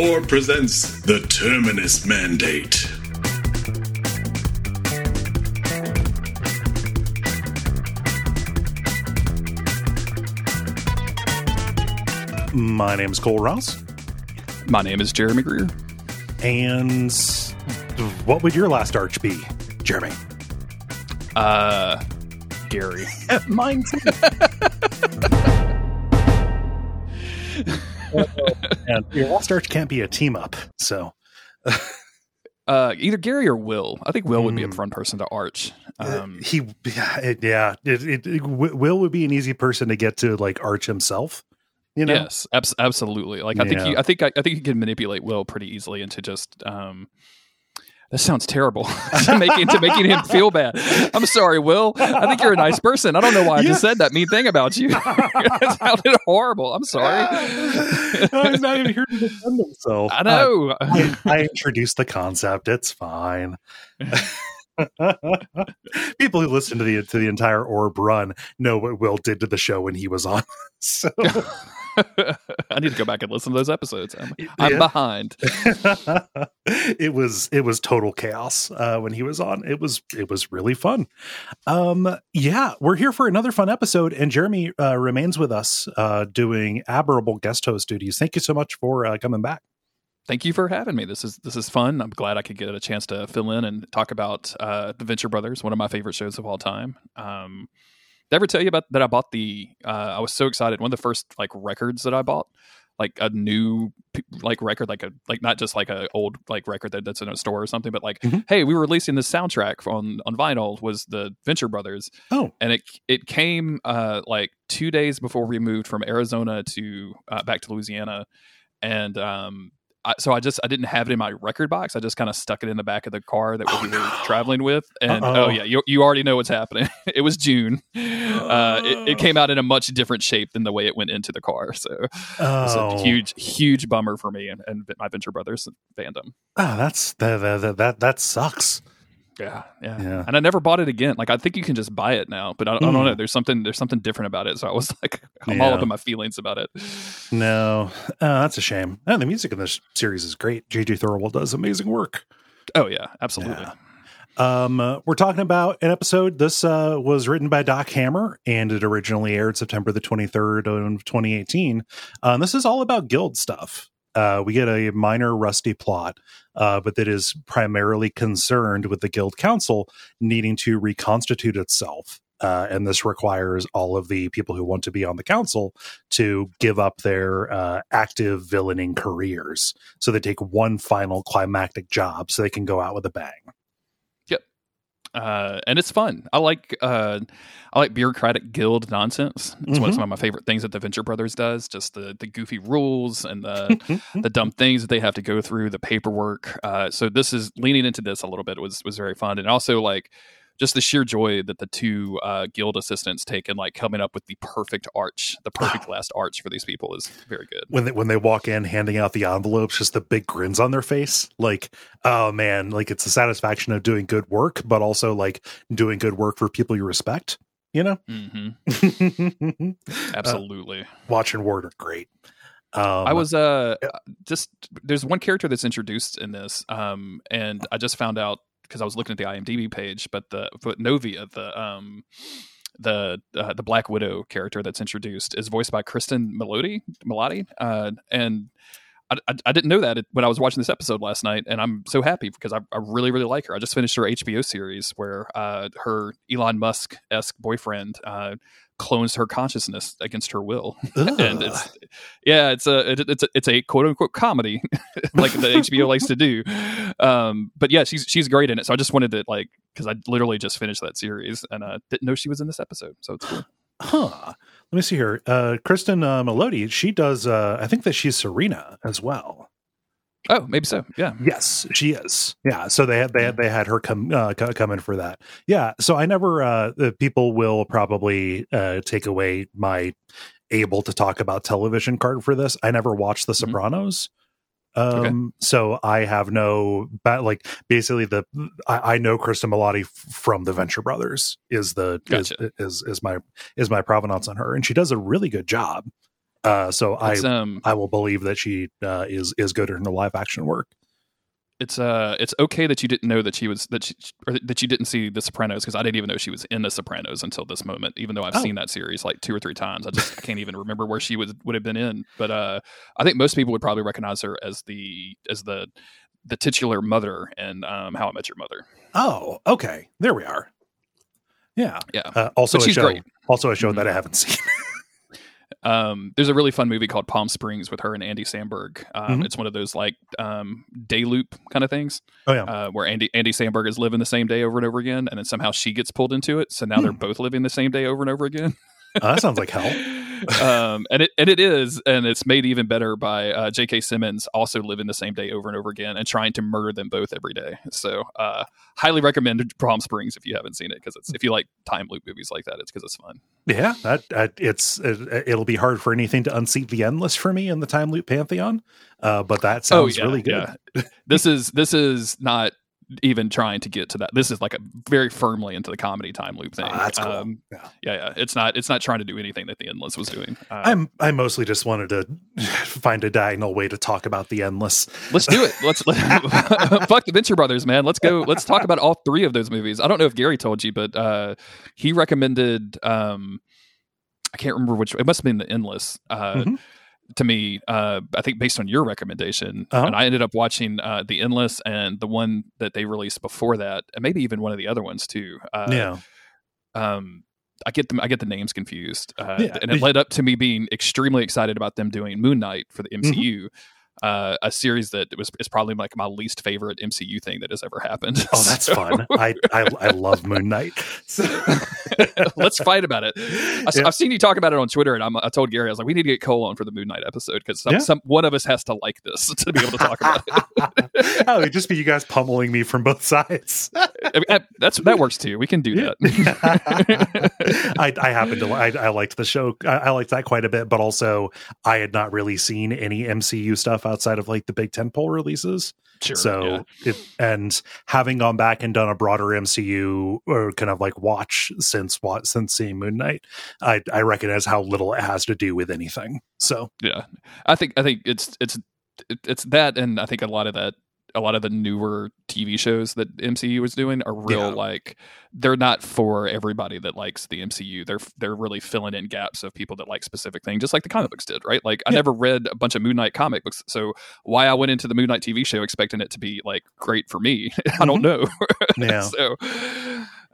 or presents the Terminus Mandate. My name is Cole Ross. My name is Jeremy Greer. And what would your last arch be, Jeremy? Uh, Gary. Mine too. and your last arch can't be a team up, so Uh, either Gary or Will. I think Will would be a Hmm. fun person to arch. Um, he, yeah, it, yeah it, it, it- Will would be an easy person to get to like arch himself. You know, Yes, abs- absolutely. Like I think Yeah. you, I think I, I think you can manipulate Will pretty easily into just um that sounds terrible to making to making him feel bad. I'm sorry, Will. I think you're a nice person. I don't know why I just said that mean thing about you. it sounded horrible. I'm sorry. He's not even here to defend himself. I know. I, I introduced the concept. It's fine. People who listen to the to the entire Orb run know what Will did to the show when he was on. So I need to go back and listen to those episodes. I'm, I'm behind. it was it was total chaos uh, when he was on. It was it was really fun. Um, yeah, we're here for another fun episode, and Jeremy uh, remains with us uh, doing admirable guest host duties. Thank you so much for uh, coming back. Thank you for having me. This is this is fun. I'm glad I could get a chance to fill in and talk about uh, the Venture Brothers, one of my favorite shows of all time. Um, did I ever tell you about that? I bought the. Uh, I was so excited. One of the first like records that I bought, like a new like record, like a like not just like a old like record that, that's in a store or something, but like Mhm. hey, we were releasing this soundtrack on on vinyl. Was the Venture Brothers? Oh, and it it came uh like two days before we moved from Arizona to uh, back to Louisiana, and um. I, so I just I didn't have it in my record box. I just kind of stuck it in the back of the car that Oh, we were no. traveling with. And Uh-oh. oh yeah, you you already know what's happening. it was June. Uh, it, it came out in a much different shape than the way it went into the car. So it was oh. a huge huge bummer for me and, and my Venture Brothers fandom. Ah, that's that that that, that sucks. Yeah, yeah, Yeah. And I never bought it again. Like I think you can just buy it now, but I, I don't Mm. know. There's something there's something different about it. So I was like, I'm all up in my feelings about it. No, oh, that's a shame. Oh, the music in this series is great. JJ Thirlwell does amazing work. Oh yeah, absolutely. Yeah. Um, uh, we're talking about an episode. This uh, was written by Doc Hammer, and it originally aired September the 23rd of 2018. Um, this is all about guild stuff. Uh, we get a minor rusty plot, uh, but that is primarily concerned with the guild council needing to reconstitute itself. Uh, and this requires all of the people who want to be on the council to give up their uh, active villaining careers. So they take one final climactic job so they can go out with a bang. Uh, and it's fun. I like uh, I like bureaucratic guild nonsense. It's one of Mhm. some of my favorite things that the Venture Brothers does. Just the the goofy rules and the the dumb things that they have to go through, the paperwork. Uh, so this is leaning into this a little bit was was very fun, and also like just the sheer joy that the two uh, guild assistants take in like coming up with the perfect arch, the perfect last arch for these people is very good. when they when they walk in handing out the envelopes just the big grins on their face like oh man like it's the satisfaction of doing good work but also like doing good work for people you respect you know hmm Absolutely. watch and Ward are great um I was uh just there's one character that's introduced in this, um, and I just found out because I was looking at the IMDb page, but the but Novia, the um the uh, the Black Widow character that's introduced is voiced by Kristin Milioti Milioti, uh, and I, I, I didn't know that when I was watching this episode last night, and I'm so happy because I, I really really like her. I just finished her HBO series where uh, her Elon Musk esque boyfriend uh, clones her consciousness against her will, and it's yeah, it's a it, it's a it's a quote unquote comedy like the HBO likes to do. Um, but yeah, she's she's great in it. So I just wanted to like because I literally just finished that series and uh, didn't know she was in this episode. So it's cool. huh let me see here uh kristen uh milioti she does uh i think that she's serena as well Oh, maybe so. Yeah. Yes, she is. Yeah, so they had they had, they had her come uh, come in for that. Yeah, so I never. Uh, the people will probably uh, take away my able to talk about television card for this. I never watched The Sopranos. Um, so I have no ba- like basically the I, I know Krista Milioti f- from the Venture Brothers is the Gotcha. is, is is my is my provenance on her, and she does a really good job. Uh, so I um, I will believe that she uh, is is good in her live action work. it's uh it's okay that you didn't know that she was that she or that you didn't see the sopranos because i didn't even know she was in the sopranos until this moment even though i've Oh. seen that series like two or three times i just I can't even remember where she would would have been in but uh i think most people would probably recognize her as the as the the titular mother and um how i met your mother Oh, okay. There we are. Yeah. Yeah. Uh, also, But a show. great. Also, a show Mhm. that I haven't seen. Um there's a really fun movie called palm springs with her and andy samberg um Mhm. it's one of those like um day loop kind of things Oh yeah. uh, where Andy Andy Samberg is living the same day over and over again, and then somehow she gets pulled into it. So now they're Hmm. both living the same day over and over again. Uh, that sounds like hell. um, and it and it is, and it's made even better by uh, J.K. Simmons also living the same day over and over again and trying to murder them both every day. So, uh, highly recommend Palm Springs if you haven't seen it because it's if you like time loop movies like that, it's because it's fun. Yeah, that, that it's it, it'll be hard for anything to unseat the endless for me in the time loop pantheon. Uh, but that sounds yeah, really good. yeah. this is this is not even trying to get to that. This is like a very firmly into the comedy time loop thing. Ah, that's cool. Um, Yeah. yeah, yeah. It's not it's not trying to do anything that the endless was doing. Uh, I'm I mostly just wanted to find a diagonal way to talk about the endless. let's do it. Let's let, fuck the Venture Brothers, man. Let's go. Let's talk about all three of those movies. I don't know if Gary told you, but uh, he recommended. Um, I can't remember which. It must have been the Endless. Uh, Mhm. To me, uh, I think based on your recommendation, Uh-huh. and I ended up watching uh, the Endless and the one that they released before that, and maybe even one of the other ones too. Uh, yeah, um I get them I get the names confused. Uh, Yeah. and it led up to me being extremely excited about them doing Moon Knight for the Mm-hmm. Uh, a series that was is probably like my least favorite MCU thing that has ever happened. oh, that's So, fun. I, I I love Moon Knight. So- Let's fight about it. I, Yeah. have seen you talk about it on Twitter, and I'm, I told Gary I was like, we need to get Cole on for the Moon Knight episode because some, Yeah. some one of us has to like this to be able to talk about it. oh, it'd just be you guys pummeling me from both sides. I that's that works too. We can do Yeah. that. I, I happen to I, I liked the show. I, I liked that quite a bit, but also I had not really seen any MCU stuff outside of like the big tentpole releases. sure. so yeah. it and having gone back and done a broader MCU or kind of like watch since what since seeing Moon Knight, I I recognize how little it has to do with anything. So yeah i think i think it's it's it's that and i think a lot of that a lot of the newer tv shows that mcu is doing are real Yeah. like they're not for everybody that likes the mcu they're they're really filling in gaps of people that like specific things just like the comic books did right like i never read a bunch of moon knight comic books so why i went into the moon knight tv show expecting it to be like great for me i don't know Mm-hmm. yeah. so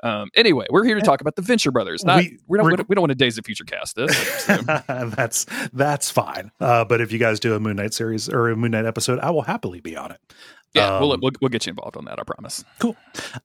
um anyway we're here to talk about the venture brothers not We- we, don't we don't want to days of future cast this so. that's that's fine. Uh, but if you guys do a Moon Knight series or a Moon Knight episode, I will happily be on it. yeah we'll, Um, we'll we'll get you involved on that i promise Cool.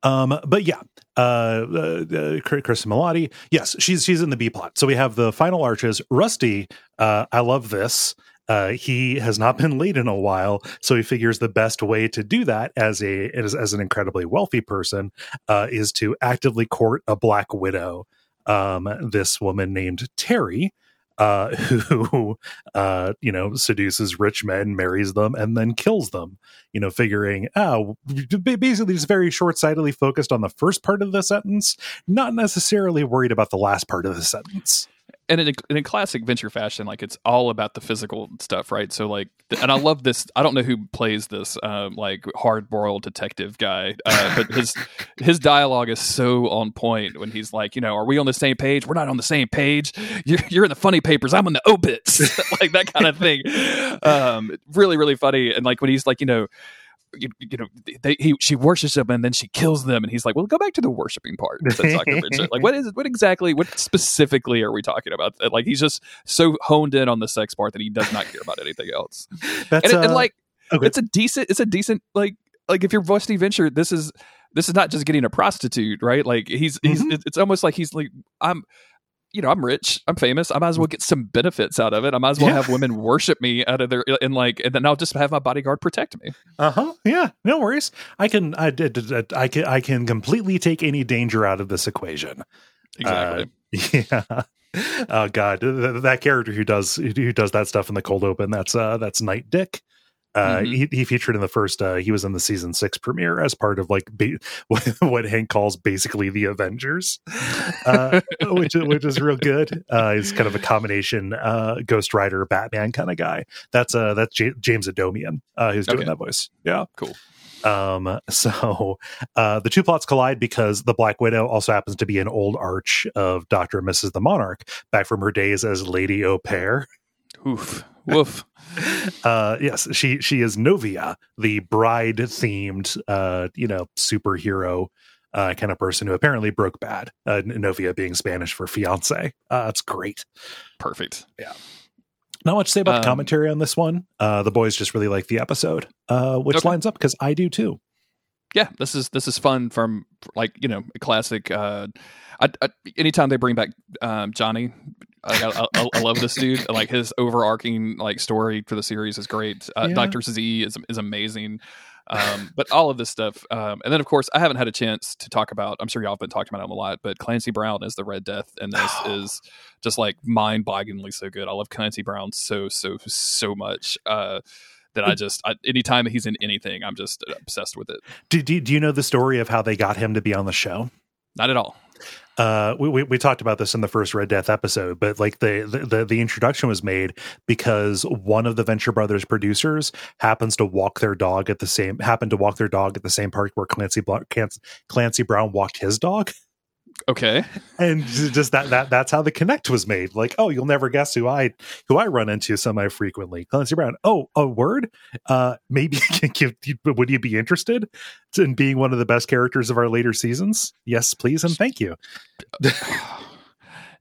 Um, but yeah, uh, uh, uh, Kristin Milioti, yes, she's she's in the B plot. So we have the final arches. Rusty, uh, I love this. Uh, he has not been late in a while, so he figures the best way to do that as a as, as an incredibly wealthy person uh, is to actively court a black widow. Um, this woman named Terry, uh, who uh, you know seduces rich men, marries them, and then kills them you know, figuring, oh, basically just very short sightedly focused on the first part of the sentence, not necessarily worried about the last part of the sentence. And in a, in a classic venture fashion, like it's all about the physical stuff, right? So like, th- and I love this. I don't know who plays this, um, like hard boiled detective guy, uh, but his his dialogue is so on point when he's like, you know, are we on the same page? We're not on the same page. You're you're in the funny papers. I'm in the obits, like that kind of thing. Um, really, really funny. And like when he's like, you know. You, you know, they, he she worships them and then she kills them, and he's like, "Well, go back to the worshiping part." said Dr. Richard. Like, what is it? What exactly? What specifically are we talking about? Like, he's just so honed in on the sex part that he does not care about anything else. That's And, and like, okay. it's a decent. It's a decent like like if you're Rusty Venture, this is this is not just getting a prostitute, right? Like he's he's Mhm. it- it's almost like he's like I'm. You know, I'm rich. I'm famous. I might as well get some benefits out of it. I might as well Yeah. have women worship me out of their and like, and then I'll just have my bodyguard protect me. uh-huh. Yeah, no worries. I can I did I can I can completely take any danger out of this equation. Exactly. Uh, yeah. Oh god, th- th- that character who does who does that stuff in the cold open, that's uh that's Night Dick. Uh, Mhm. he, he featured in the first. Uh, he was in the season six premiere as part of like ba- what, what Hank calls basically the Avengers, uh, which is which is real good. Uh, he's kind of a combination uh, Ghost Rider, Batman kind of guy. That's uh that's J- James Adomian uh, who's doing Okay. that voice. Yeah, Cool. um, so uh, the two plots collide because the Black Widow also happens to be an old arch of Doctor and Mrs. the Monarch back from her days as Lady Au Pair. Oof. Woof. Uh, yes, she she is Novia, the bride themed, uh, you know, superhero uh, kind of person who apparently broke bad. Uh, Novia being Spanish for fiance. Uh, that's great. Perfect. Yeah. Not much to say about Um, the commentary on this one. Uh, the boys just really like the episode, uh, which Okay. lines up because I do too. yeah this is this is fun from like you know a classic uh I, I, anytime they bring back um johnny I, I, I, I love this dude like his overarching like story for the series is great uh, Yeah. dr z is, is amazing um but all of this stuff um and then of course i haven't had a chance to talk about i'm sure y'all have been talking about him a lot but clancy brown as the red death and this is just like mind-bogglingly so good i love clancy brown so so so much uh that I just I, anytime he's in anything, I'm just obsessed with it. Do, do, do you know the story of how they got him to be on the show? Not at all. Uh we, we we talked about this in the first red death episode but like the, the the introduction was made because one of the venture brothers producers happens to walk their dog at the same happened to walk their dog at the same park where Clancy, clancy brown walked his dog Okay. and just that that that's how the connect was made. Like oh you'll never guess who i who i run into semi frequently clancy brown. Oh a word? Uh maybe you can give would you be interested in being one of the best characters of our later seasons? Yes please and thank you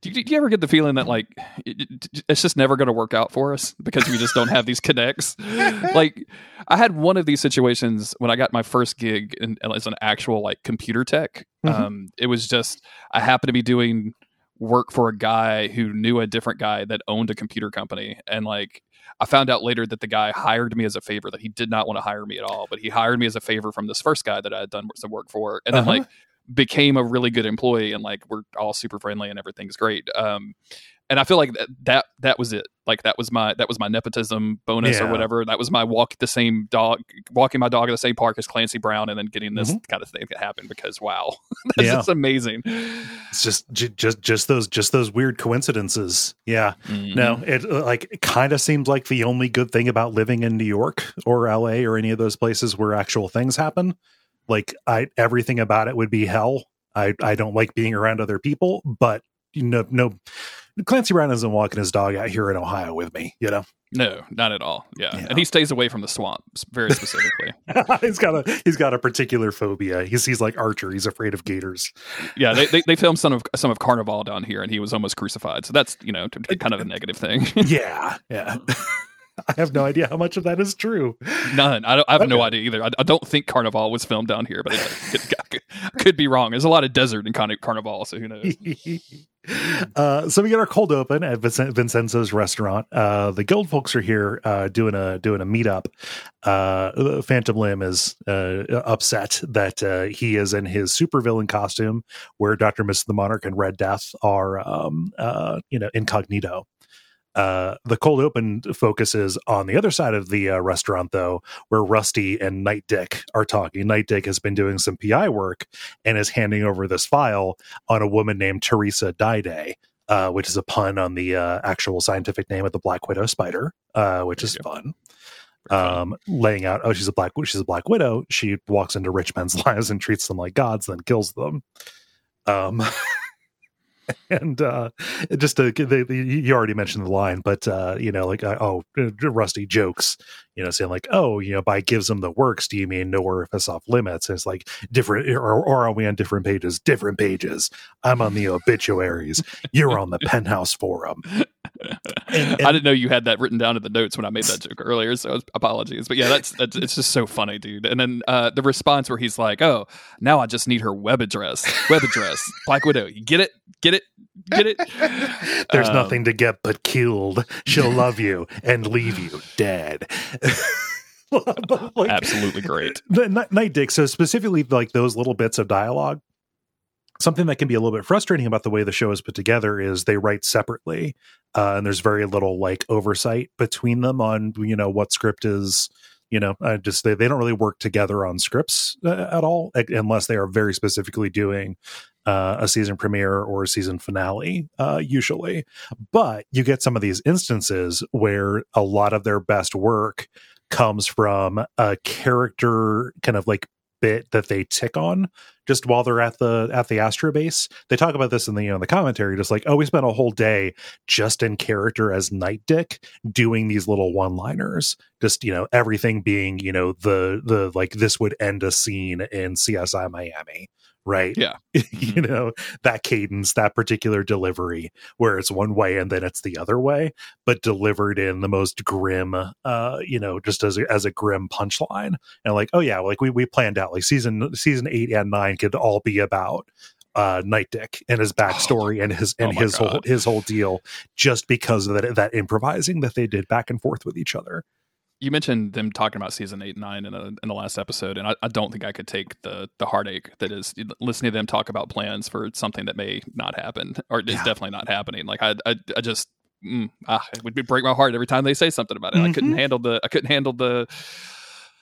Do you, do you ever get the feeling that like it- it- it's just never going to work out for us because we just don't have these connects? like I had one of these situations when I got my first gig in, as an actual like computer tech. Mhm. Um, it was just I happened to be doing work for a guy who knew a different guy that owned a computer company, and like I found out later that the guy hired me as a favor that he did not want to hire me at all, but he hired me as a favor from this first guy that I had done some work for, and then Uh-huh. like became a really good employee and like we're all super friendly and everything's great um and i feel like that that, that was it. Like that was my that was my nepotism bonus or whatever. That was my walk the same dog walking my dog at the same park as clancy brown and then getting this kind of thing that happened because wow that's Yeah. amazing. It's just j- just just those just those weird coincidences. Yeah. Mhm. no it uh, like kind of seems like the only good thing about living in new york or la or any of those places where actual things happen like i everything about it would be hell. I i don't like being around other people but you know no clancy brown isn't walking his dog out here in ohio with me you know? No not at all. Yeah. Yeah. and he stays away from the swamp s- very specifically. He's got a he's got a particular phobia. He's he's like archer. He's afraid of gators. Yeah they, they, they filmed some of some of carnival down here and he was almost crucified. So that's you know kind of a negative thing. Yeah yeah i have no idea how much of that is true None. I, don't, I have no idea either. I, I don't think Carnival was filmed down here, but it, could, could, could be wrong. There's a lot of desert in Carni- Carnival, so who knows? uh, so we get our cold open at Vincen- Vincenzo's restaurant. Uh, the guild folks are here uh, doing a doing a meetup. Uh, Phantom Limb is uh, upset that uh, he is in his supervillain costume, where Doctor Miss the Monarch and Red Death are, um, uh, you know, incognito. Uh, the cold open focuses on the other side of the uh, restaurant, though, where Rusty and Night Dick are talking. Night Dick has been doing some PI work and is handing over this file on a woman named Teresa Dide, uh, which is a pun on the uh, actual scientific name of the Black Widow spider, uh, which There is fun. Um, laying out, oh, she's a black, she's a black widow. She walks into rich men's lives and treats them like gods, then kills them. Um, and uh, just to, they, they- you already mentioned the line, but uh, you know, like uh, oh, Rusty jokes, you know, saying like, oh, you know, by gives them the works, do you mean no orifice off limits? And it's like different, or, or are we on different pages? Different pages. I'm on the obituaries. You're on the penthouse forum. And- I didn't know you had that written down in the notes when I made that joke earlier, so apologies. But yeah, that's, that's it's just so funny, dude. And then uh, the response where he's like, "Oh, now I just need her web address, web address, Black Widow. You get it, get it, get it." There's Um, nothing to get but killed. She'll love you and leave you dead. Like, Absolutely great. Night Dick. So specifically, like those little bits of dialogue. Something that can be a little bit frustrating about the way the show is put together is they write separately, uh, and there's very little like oversight between them on you know what script is You know, I just they, they don't really work together on scripts uh, at all, unless they are very specifically doing uh, a season premiere or a season finale, uh, usually. But you get some of these instances where a lot of their best work comes from a character kind of like bit that they tick on just while they're at the at the Astro base. They talk about this in the you know the commentary, just like, oh, we spent a whole day just in character as Night Dick doing these little one liners. Just you know everything being you know the the like this would end a scene in CSI Miami right? Yeah. you Mhm. know, that cadence, that particular delivery where it's one way and then it's the other way, but delivered in the most grim uh, you know, just as a, as a grim punchline. And like, oh yeah, like we we planned out like season season 8 and 9 could all be about uh Night Dick and his backstory and his and Oh his whole his whole deal just because of that that improvising that they did back and forth with each other. You mentioned them talking about season eight and nine in, a, in the last episode, and I, I don't think I could take the the heartache that is listening to them talk about plans for something that may not happen or is definitely not happening. Like I I, I just mm, ah, it would be break my heart every time they say something about it. I couldn't Mhm. handle the I couldn't handle the.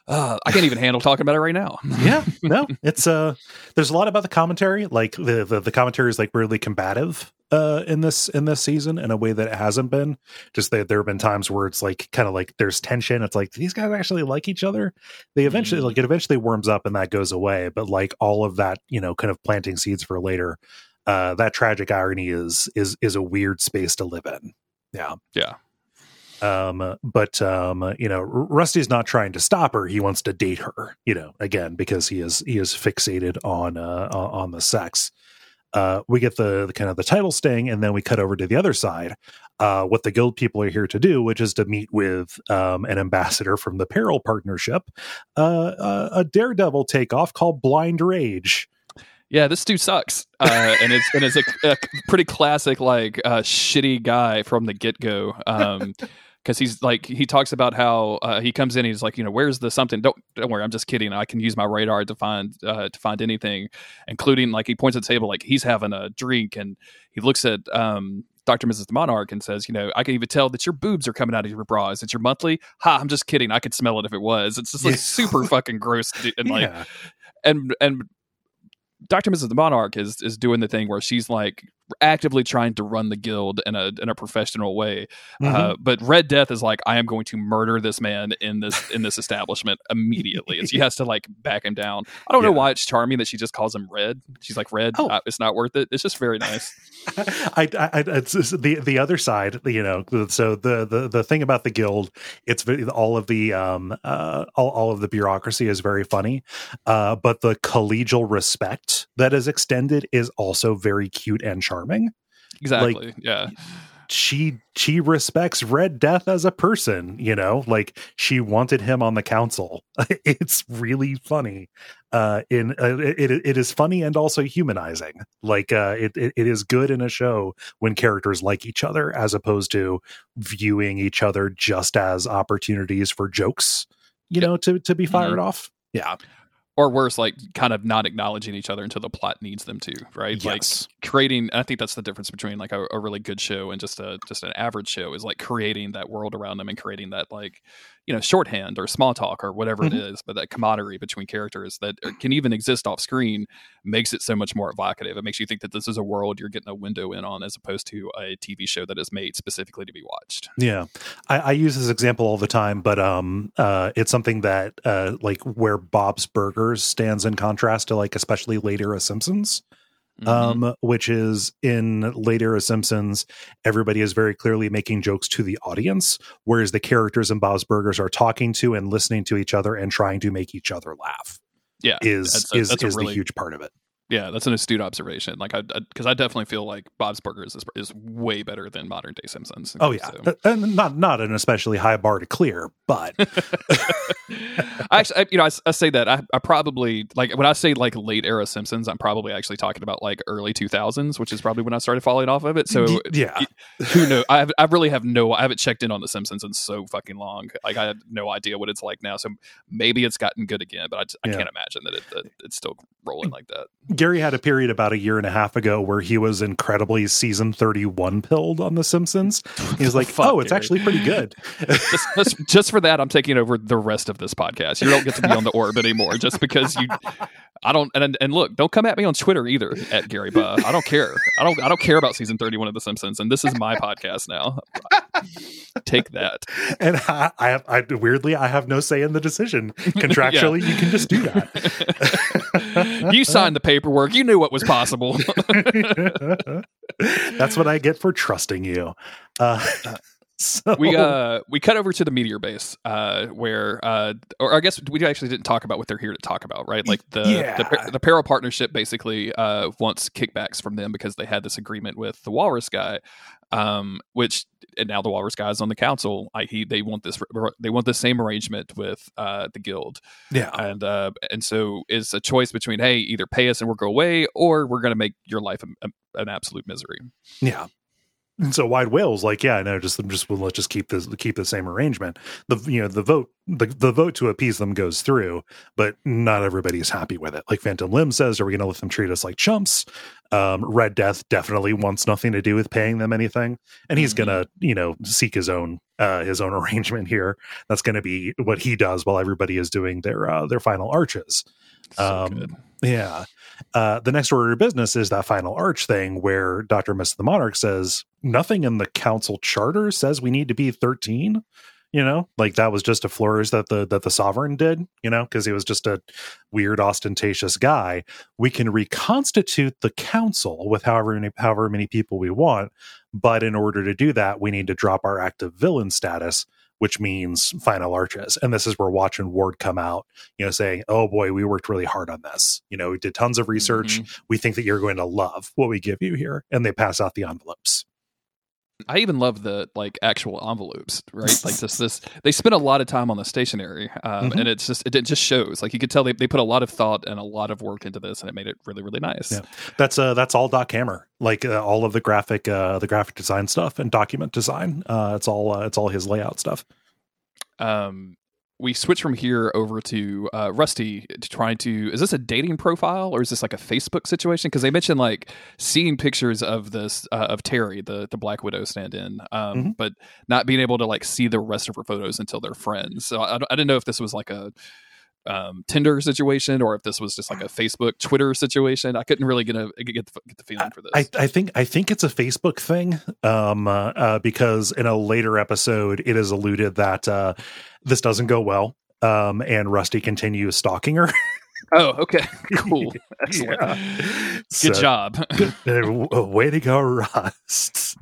Uh, I can't even handle talking about it right now. yeah no it's uh there's a lot about the commentary like the the, the commentary is like really combative uh in this in this season in a way that it hasn't been just that there have been times where it's like kind of like there's tension it's like these guys actually like each other they eventually Mhm. like it eventually warms up and that goes away but like all of that you know kind of planting seeds for later uh that tragic irony is is is a weird space to live in yeah Yeah. Um but um you know rusty's not trying to stop her. He wants to date her you know again because he is he is fixated on uh on the sex. Uh we get the, the kind of the title sting and then we cut over to the other side. Uh what the guild people are here to do which is to meet with um an ambassador from the peril partnership uh, uh a daredevil takeoff called blind rage. Yeah, this dude sucks, uh, and it's and it's a, a pretty classic like uh, shitty guy from the get go. Um, because he's like he talks about how uh, he comes in, he's like, you know, where's the something? Don't don't worry, I'm just kidding. I can use my radar to find uh, to find anything, including like he points at the table like he's having a drink, and he looks at um. Dr. Mrs. the Monarch and says, you know, I can even tell that your boobs are coming out of your bra. Is it your monthly? Ha, I'm just kidding. I could smell it if it was. It's just like Yeah. super fucking gross and like yeah and and Dr. Mrs. the Monarch is is doing the thing where she's like actively trying to run the guild in a in a professional way. Mhm. Uh, but Red Death is like, I am going to murder this man in this in this establishment immediately, and she has to like back him down. I don't know why it's charming that she just calls him Red. She's like, Red, Oh. uh, it's not worth it. It's just very nice. I, I, it's the the other side, you know. So the the the thing about the guild, it's all of the um uh all, all of the bureaucracy is very funny, uh, but the collegial respect that is extended is also very cute and charming. Exactly. yeah. She she respects Red Death as a person, you know, like she wanted him on the council. it's really funny. Uh, in uh, it it is funny and also humanizing. Like uh, it, it it is good in a show when characters like each other as opposed to viewing each other just as opportunities for jokes, you know, to to be fired off. Yeah, Or worse, like kind of not acknowledging each other until the plot needs them to, right? Like yes, creating i think that's the difference between like a, a really good show and just a just an average show is like creating that world around them and creating that like you know shorthand or small talk or whatever it is but that camaraderie between characters that can even exist off screen makes it so much more evocative. It makes you think that this is a world you're getting a window in on as opposed to a tv show that is made specifically to be watched. Yeah, I, I use this example all the time, but um, uh, it's something that uh, like where Bob's Burgers stands in contrast to like especially later a Simpsons, Mhm. um, which is in later Simpsons, everybody is very clearly making jokes to the audience, whereas the characters in Bob's Burgers are talking to and listening to each other and trying to make each other laugh. yeah Is That's a- is that's a is really- the huge part of it. Yeah that's an astute observation like i because I, definitely feel like bob's burgers is, is way better than modern day simpsons Oh yeah, and not not an especially high bar to clear, but I actually, I, you know, I, I say that I, I probably like when I say like late era Simpsons, I'm probably actually talking about like early 2000s, which is probably when I started falling off of it. So yeah, who knows? I have, I really have no. I haven't checked in on the Simpsons in so fucking long. Like I have no idea what it's like now. So maybe it's gotten good again, but I, I Yeah. can't imagine that, it, that it's still rolling like that. Gary had a period about a year and a half ago where he was incredibly season 31 pilled on The Simpsons. He was like, Fuck, oh, it's Gary. actually pretty good. just, just, just for that, I'm taking over the rest of this podcast. You don't get to be on the orb anymore just because you. I don't and and look, don't come at me on Twitter either at Gary Buh. I don't care. I don't I don't care about season 31 of The Simpsons, and this is my podcast now. Take that. and I, I I weirdly, I have no say in the decision. Contractually, you can just do that. you signed the paperwork. You knew what was possible. That's what I get for trusting you. Uh, so we uh we cut over to the meteor base uh where uh or i guess we actually didn't talk about what they're here to talk about right? Like the Yeah. the, the Peril partnership basically uh wants kickbacks from them because they had this agreement with the walrus guy um which and now the walrus guy is on the council. Like he they want this they want the same arrangement with uh the guild. Yeah, and uh and so it's a choice between hey either pay us and we'll go away or we're going to make your life a, a, an absolute misery. Yeah. And so Wide Whale's like, yeah, no, just just well, let's just keep this keep the same arrangement. The you know the vote the, the vote to appease them goes through, but not everybody's happy with it. Like Phantom Limb says, are we going to let them treat us like chumps? Um, Red Death definitely wants nothing to do with paying them anything, and he's Mhm. gonna you know seek his own uh, his own arrangement here. That's going to be what he does while everybody is doing their uh, their final arches. so Um, Yeah. Uh, the next order of business is that final arch thing where Dr. Miss the Monarch says nothing in the council charter says we need to be 13. You know, like that was just a flourish that the that the sovereign did, you know, because he was just a weird, ostentatious guy. We can reconstitute the council with however many however many people we want, but in order to do that, we need to drop our active villain status, which means final arches. And this is where Watch and Ward come out you know, saying, "Oh boy, we worked really hard on this. You know, we did tons of research. Mhm. We think that you're going to love what we give you here." And they pass out the envelopes. I even love the like actual envelopes, right? Like just this, they spent a lot of time on the stationery, um, Mhm. and it's just it, it just shows. Like you could tell they, they put a lot of thought and a lot of work into this, and it made it really really nice. Yeah. That's uh that's all Doc Hammer. Like uh, all of the graphic uh the graphic design stuff and document design. Uh it's all uh, it's all his layout stuff. Um, we switch from here over to uh, Rusty to trying to. Is this a dating profile or is this like a Facebook situation? Because they mentioned like seeing pictures of this uh, of Terry, the the Black Widow stand-in, um, Mhm. but not being able to like see the rest of her photos until they're friends. So I, I didn't know if this was like a um, Tinder situation or if this was just like a Facebook Twitter situation. I couldn't really get a get the, get the feeling for this. I, I think I think it's a Facebook thing, um, uh, uh, because in a later episode, it is alluded that uh, this doesn't go well, um, and Rusty continues stalking her. oh, okay, cool, excellent, Yeah. good So- job. Uh, way to go rust.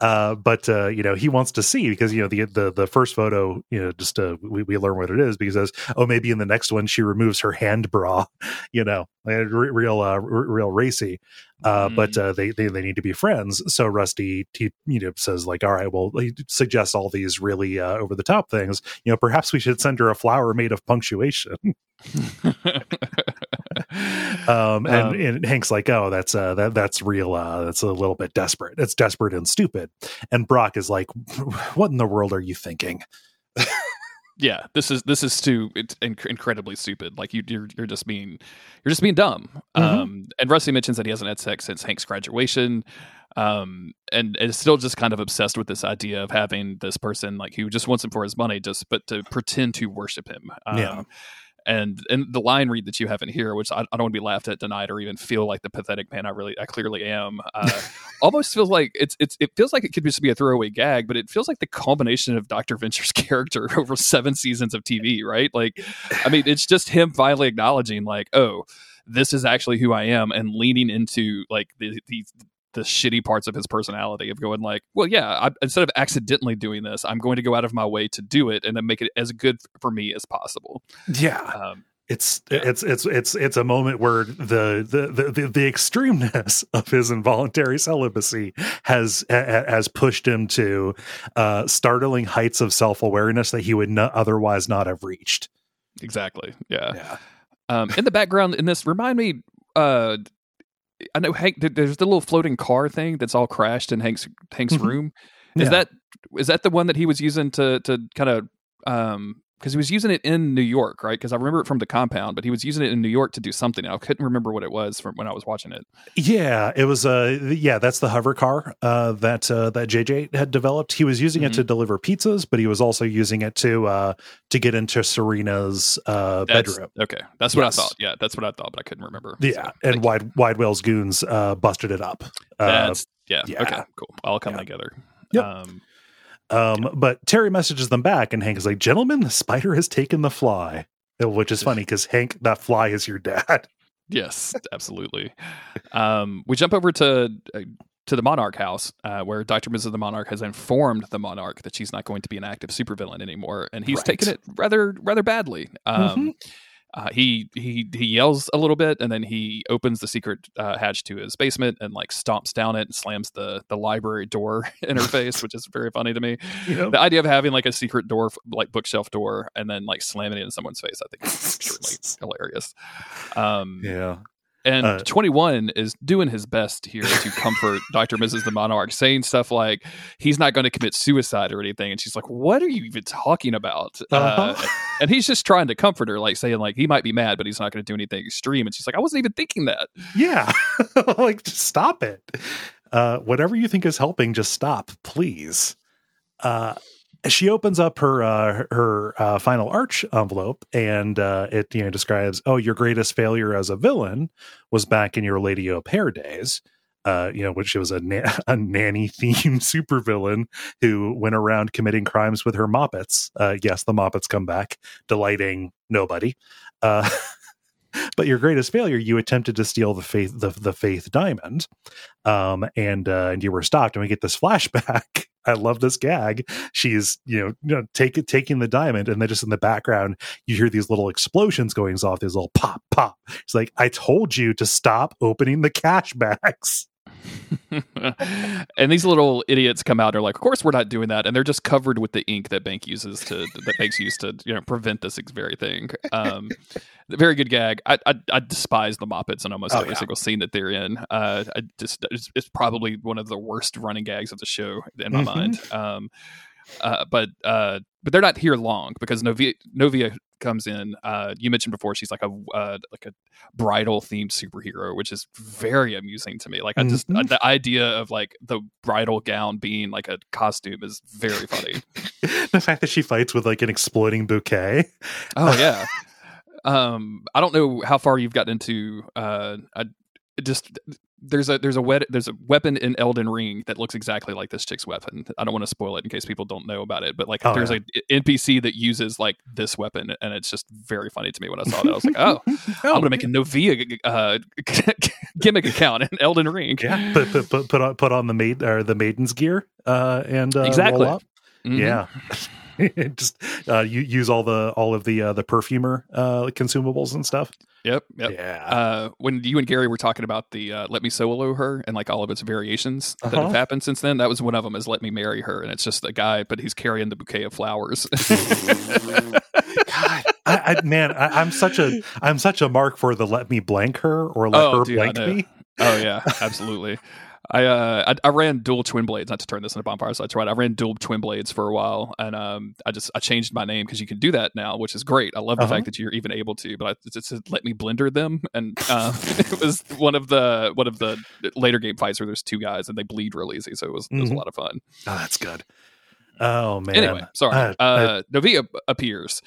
Uh but uh you know he wants to see because you know the the, the first photo you know just uh we, we learn what it is because says oh maybe in the next one she removes her hand bra you know real uh real racy uh Mm. but uh they, they they need to be friends so rusty you know says like all right well he suggests all these really uh over the top things you know perhaps we should send her a flower made of punctuation um, and, Um, and Hank's like, oh, that's uh, that that's real. Uh, that's a little bit desperate. It's desperate and stupid. And Brock is like, what in the world are you thinking? yeah this is this is too it's inc- incredibly stupid like you you're, you're just being you're just being dumb Mhm. um and rusty mentions that he hasn't had sex since hank's graduation um and is still just kind of obsessed with this idea of having this person like who just wants him for his money just but to pretend to worship him um, Yeah. And and the line read that you have in here which I, I don't want to be laughed at denied or even feel like the pathetic man i really i clearly am uh almost feels like it's it's it feels like it could just be a throwaway gag, but it feels like the combination of Doctor Venture's character over seven seasons of TV, right? Like, I mean, it's just him finally acknowledging, like, oh, this is actually who I am, and leaning into like the the the shitty parts of his personality of going like, well, yeah, I, instead of accidentally doing this, I'm going to go out of my way to do it and then make it as good for me as possible. Yeah, Um, it's it's it's it's it's a moment where the the the, the, the extremeness of his involuntary celibacy has ha- has pushed him to uh, startling heights of self awareness that he would not otherwise not have reached. exactly. Yeah. Yeah. Um, in the background in this, remind me. Uh, I know Hank. There's the little floating car thing that's all crashed in Hank's Hank's Mhm. room. Is Yeah. that is that the one that he was using to to kind of um because he was using it in New York, right? Because I remember it from the compound, but he was using it in New York to do something. I couldn't remember what it was from when I was watching it. Yeah, it was uh yeah, that's the hover car uh that uh that JJ had developed. He was using it to Mhm. deliver pizzas, but he was also using it to uh to get into Serena's uh That's- bedroom. Okay, that's what Yes. I thought. Yeah, that's what I thought, but I couldn't remember. Yeah, So, and Wide Wide Whale's goons uh busted it up. Uh, that's yeah, yeah. Okay, cool. All coming Yeah. together. Yep. Um, Um, but Terry messages them back, and Hank is like, "Gentlemen, the spider has taken the fly," which is funny because Hank, that fly is your dad. Yes, absolutely. Um, we jump over to uh, to the Monarch house, uh, where Doctor Mrs. the Monarch has informed the Monarch that she's not going to be an active supervillain anymore, and he's Right. taken it rather rather badly. Um, uh, he he he yells a little bit, and then he opens the secret uh, hatch to his basement and like stomps down it and slams the the library door in her face, which is very funny to me. Know? The idea of having like a secret door, like bookshelf door, and then like slamming it in someone's face, I think is extremely hilarious. Um, yeah, and Uh, 21 is doing his best here to comfort Dr. Mrs. the Monarch, saying stuff like he's not going to commit suicide or anything. And she's like, What are you even talking about? Uh, Uh-huh. and he's just trying to comfort her, like saying, like, he might be mad, but he's not going to do anything extreme. And she's like, I wasn't even thinking that. yeah, like just stop it. Uh, whatever you think is helping, just stop, please. Uh, she opens up her uh, her uh, final arch envelope, and uh, it you know describes, "Oh, your greatest failure as a villain was back in your Lady Au Pair days." Uh, you know, which was a na- a nanny themed supervillain who went around committing crimes with her moppets. Uh, yes, the moppets come back, delighting nobody. Uh, but your greatest failure, you attempted to steal the faith the, the faith diamond, um, and uh, and you were stopped. And we get this flashback. I love this gag. She's you know, you know take, taking the diamond, and then just in the background, you hear these little explosions going off. These little pop pop. It's like I told you to stop opening the cash bags. and these little idiots come out and are like, Of course we're not doing that. And they're just covered with the ink that Bank uses to that Banks used to, you know, prevent this very thing. Um very good gag. I, I I despise the Moppets in almost Oh, every yeah. single scene that they're in. Uh I just it's, it's probably one of the worst running gags of the show in my Mhm. mind. Um uh, but uh, but they're not here long because Novia Novia comes in. Uh, you mentioned before she's like a uh, like a bridal themed superhero, which is very amusing to me. Like I just Mhm. the idea of like the bridal gown being like a costume is very funny. the fact that she fights with like an exploding bouquet. oh yeah. Um, I don't know how far you've gotten into. Uh, I just there's a there's a wet, there's a weapon in Elden Ring that looks exactly like this chick's weapon. I don't want to spoil it in case people don't know about it, but like Oh, there's yeah. a NPC that uses like this weapon, and it's just very funny to me when I saw that. I was like, oh, I'm gonna make a Novia uh, gimmick account in Elden Ring. yeah. Put put put, put on put on the maid or the maiden's gear uh, and uh, Exactly. Mhm. Yeah. just uh, you use all the all of the uh, the perfumer uh, consumables and stuff. Yep. Yep. Yeah. uh, when you and Gary were talking about the uh, "Let Me Solo Her" and like all of its variations that Uh-huh. have happened since then, that was one of them. Is "Let Me Marry Her," and it's just a guy, but he's carrying the bouquet of flowers. God, I, I man, I, I'm such a I'm such a mark for the let me blank her or let Oh, her dude, blank me. oh yeah, absolutely. I, uh, I I ran dual twin blades. Not to turn this into bonfire sites, right? I ran dual twin blades for a while, and um, I just I changed my name because you can do that now, which is great. I love the Uh-huh. fact that you're even able to. But I, it just said, let me blender them, and uh, it was one of the one of the later game fights where there's two guys and they bleed real easy, so it was it was a Mhm. lot of fun. Oh, that's good. Oh man. Anyway, sorry. Uh, Novia appears,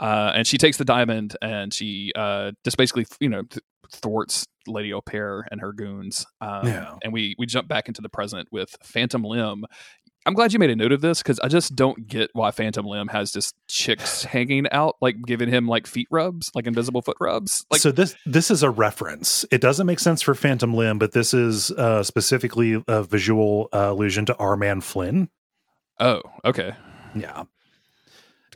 uh, and she takes the diamond and she uh, just basically, you know, thwarts Lady Au Pair and her goons. Um, Yeah. And we we jump back into the present with Phantom Limb. I'm glad you made a note of this because I just don't get why Phantom Limb has just chicks hanging out, like giving him like feet rubs, like invisible foot rubs. Like, so this this is a reference. It doesn't make sense for Phantom Limb, but this is uh, specifically a visual uh, allusion to Our Man Flint. oh, okay, Yeah.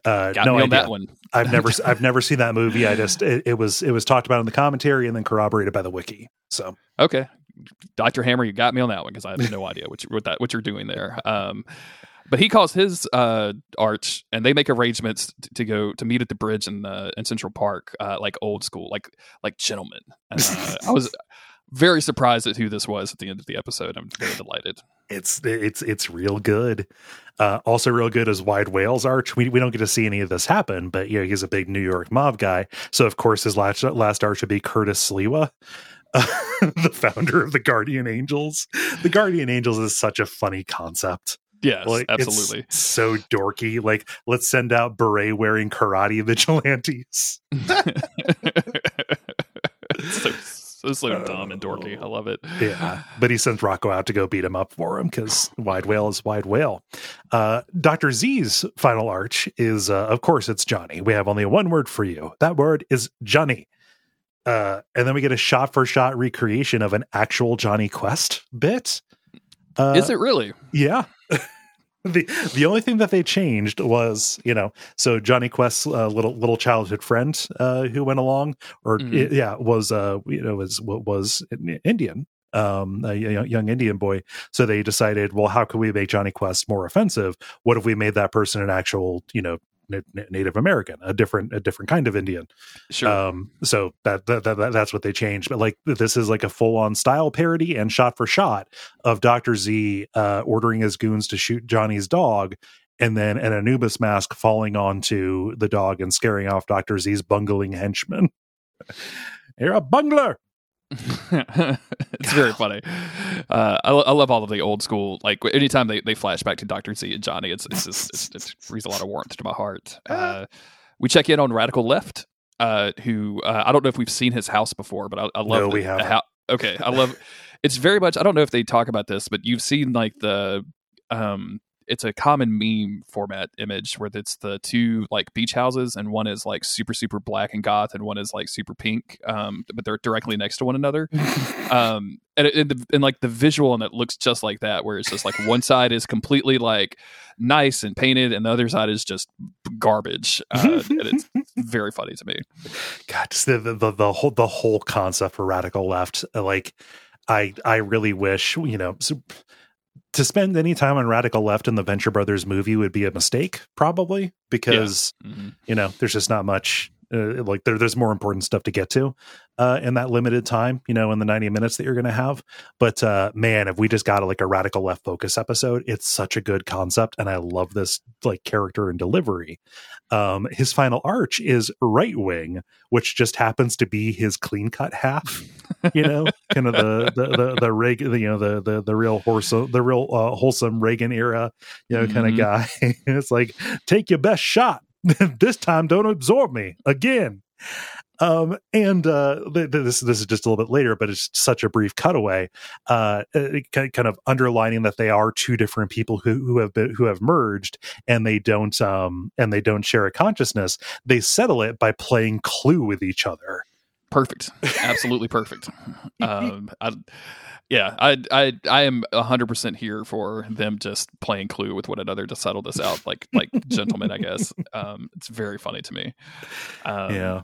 Uh, got no me on idea. that one. I've never I've never seen that movie. I just it, it was it was talked about in the commentary and then corroborated by the wiki. So Okay, Doctor Hammer, you got me on that one because I have no idea what you, what that what you're doing there. Um, but he calls his uh, arch, and they make arrangements t- to go to meet at the bridge in uh, in Central Park, uh, like old school, like like gentlemen. And, uh, I was very surprised at who this was at the end of the episode. I'm very delighted. It's it's it's real good. Uh, also, real good is Wide Whale's arch. We we don't get to see any of this happen, but you know he's a big New York mob guy, so of course his last last arch would be Curtis Sliwa. Uh, the founder of the Guardian Angels. The Guardian Angels is such a funny concept. Yes, Like, absolutely. so dorky. Like, let's send out beret wearing karate vigilantes. so, so so dumb and dorky. I love it. Yeah, but he sends Rocco out to go beat him up for him because Wide Whale is Wide Whale. Uh, Doctor Z's final arch is, uh, of course, it's Johnny. We have only one word for you. That word is Johnny. Uh, and then we get a shot for shot recreation of an actual Jonny Quest bit. Uh, Is it really? Yeah. the the only thing that they changed was you know so Jonny Quest's uh, little little childhood friend uh, who went along or Mhm. i- yeah was uh you know was was Indian um a young, young Indian boy so they decided well how can we make Johnny Quest more offensive what if we made that person an actual you know Native American a different a different kind of Indian Sure. um, so that, that, that that's what they changed. But like this is like a full on style parody and shot for shot of Doctor Z uh, ordering his goons to shoot Johnny's dog, and then an Anubis mask falling onto the dog and scaring off Doctor Z's bungling henchmen. You're a bungler. it's very funny. Uh, I, I love all of the old school. Like anytime they, they flash back to Doctor Z and Johnny, it's it's just it's, it brings a lot of warmth to my heart. Uh, we check in on Radical Left, uh, who uh, I don't know if we've seen his house before, but I, I love. No, the- we haven't. okay, I love. It's very much. I don't know if they talk about this, but you've seen like the. Um, it's a common meme format image where it's the two like beach houses and one is like super super black and goth and one is like super pink um but they're directly next to one another um and, it- and, the, and like the visual and it looks just like that where it's just like one side is completely like nice and painted and the other side is just garbage uh, and it's very funny to me God, just the, the the the whole the whole concept for radical left. uh, Like, I I really wish you know so, to spend any time on radical left in the Venture Brothers movie would be a mistake, probably because Mhm. you know there's just not much. Uh, like there, there's more important stuff to get to uh, in that limited time, you know, in the 90 minutes that you're going to have. But uh, man, if we just got a, like a radical left focus episode, it's such a good concept, and I love this like character and delivery. Um, his final arch is right wing, which just happens to be his clean cut half. You know, kind of the the the, the Reagan, you know, the the the real horse, the real uh, wholesome Reagan era, you know, kind of Mhm. guy. it's like take your best shot. this time, don't absorb me again. Um, and uh, th- th- this this is just a little bit later, but it's such a brief cutaway, uh, kind of underlining that they are two different people who who have been who have merged, and they don't um and they don't share a consciousness. They settle it by playing Clue with each other. Perfect. Absolutely perfect. Um I, yeah i i i am 100% here for them just playing clue with one another to settle this out like like gentlemen i guess. Um it's very funny to me. Um, yeah,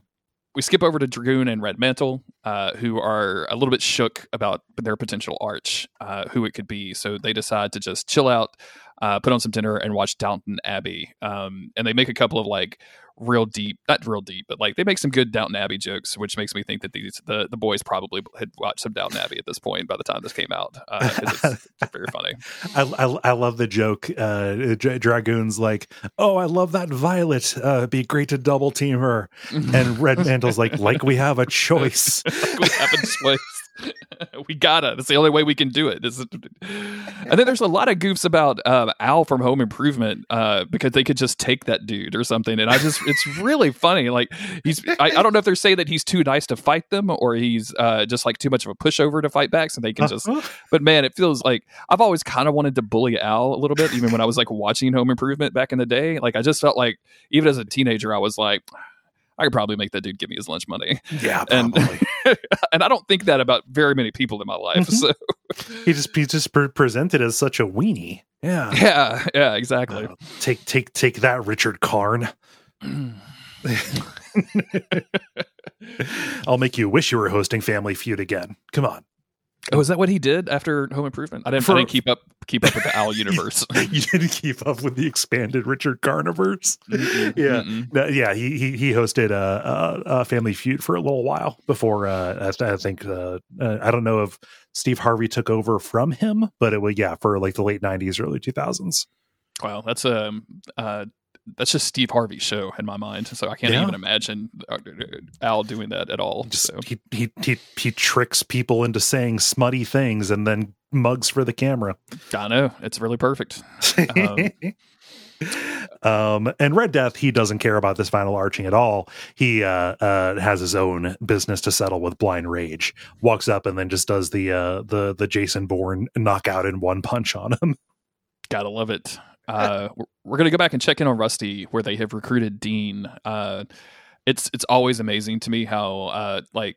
we skip over to Dragoon and Red Mantle, uh, who are a little bit shook about their potential arch, uh, who it could be. So they decide to just chill out, uh, put on some dinner, and watch Downton Abbey. Um, and they make a couple of like real deep, not real deep, but like they make some good Downton Abbey jokes, which makes me think that these the the boys probably had watched some Downton Abbey at this point by the time this came out. Uh, it's, it's very funny. I, I I love the joke. Uh, Dra- Dragoon's like, "Oh, I love that Violet. Uh, it'd be great to double team her." And Red Mantle's like, "Like we have a choice." we have a choice. we gotta. That's the only way we can do it. This is- and then there's a lot of goofs about um, Al from Home Improvement uh, because they could just take that dude or something. And I just, it's really funny. Like he's, I, I don't know if they're saying that he's too nice to fight them or he's uh, just like too much of a pushover to fight back, so they can just. But man, it feels like I've always kind of wanted to bully Al a little bit, even when I was like watching Home Improvement back in the day. Like I just felt like, even as a teenager, I was like. I could probably make that dude give me his lunch money yeah, And- probably. and I don't think that about very many people in my life. Mhm. So he just he's just pre- presented as such a weenie. Yeah. yeah, yeah, exactly. Uh, take take take that, Richard Karn. I'll make you wish you were hosting Family Feud again. Come on. Oh, is that what he did after Home Improvement? I didn't, For- I didn't keep up keep up with the Owl universe. you didn't keep up with the expanded Richard Carniverse. Mm-mm, yeah, mm-mm. No, yeah. He he he hosted a, a, a Family Feud for a little while before. Uh, I, I think uh, uh, I don't know if Steve Harvey took over from him, but it was yeah for like the late '90s, early 2000s. Wow, that's um uh that's just Steve Harvey's show in my mind. So I can't Yeah. even imagine uh, Al doing that at all. Just So he, he he he tricks people into saying smutty things and then mugs for the camera. I know it's really perfect. um, and Red Death, he doesn't care about this final arching at all. He uh, uh, has his own business to settle with Blind Rage. Walks up and then just does the uh, the the Jason Bourne knockout in one punch on him. Gotta love it. Uh, we're- we're gonna go back and check in on Rusty, where they have recruited Dean. Uh, it's it's always amazing to me how uh, like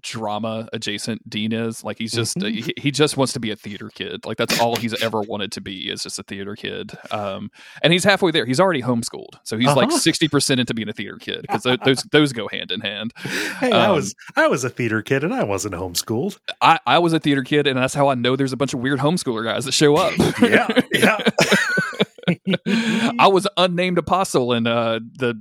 drama adjacent Dean is. Like he's just Mhm. he, he just wants to be a theater kid. Like that's all he's ever wanted to be is just a theater kid. Um, and he's halfway there. He's already homeschooled, so he's like Uh-huh. sixty percent into being a theater kid because those those go hand in hand. Hey, I Um, was I was a theater kid and I wasn't homeschooled. I, I was a theater kid, and that's how I know there's a bunch of weird homeschooler guys that show up. Yeah, yeah. I was unnamed apostle in uh, the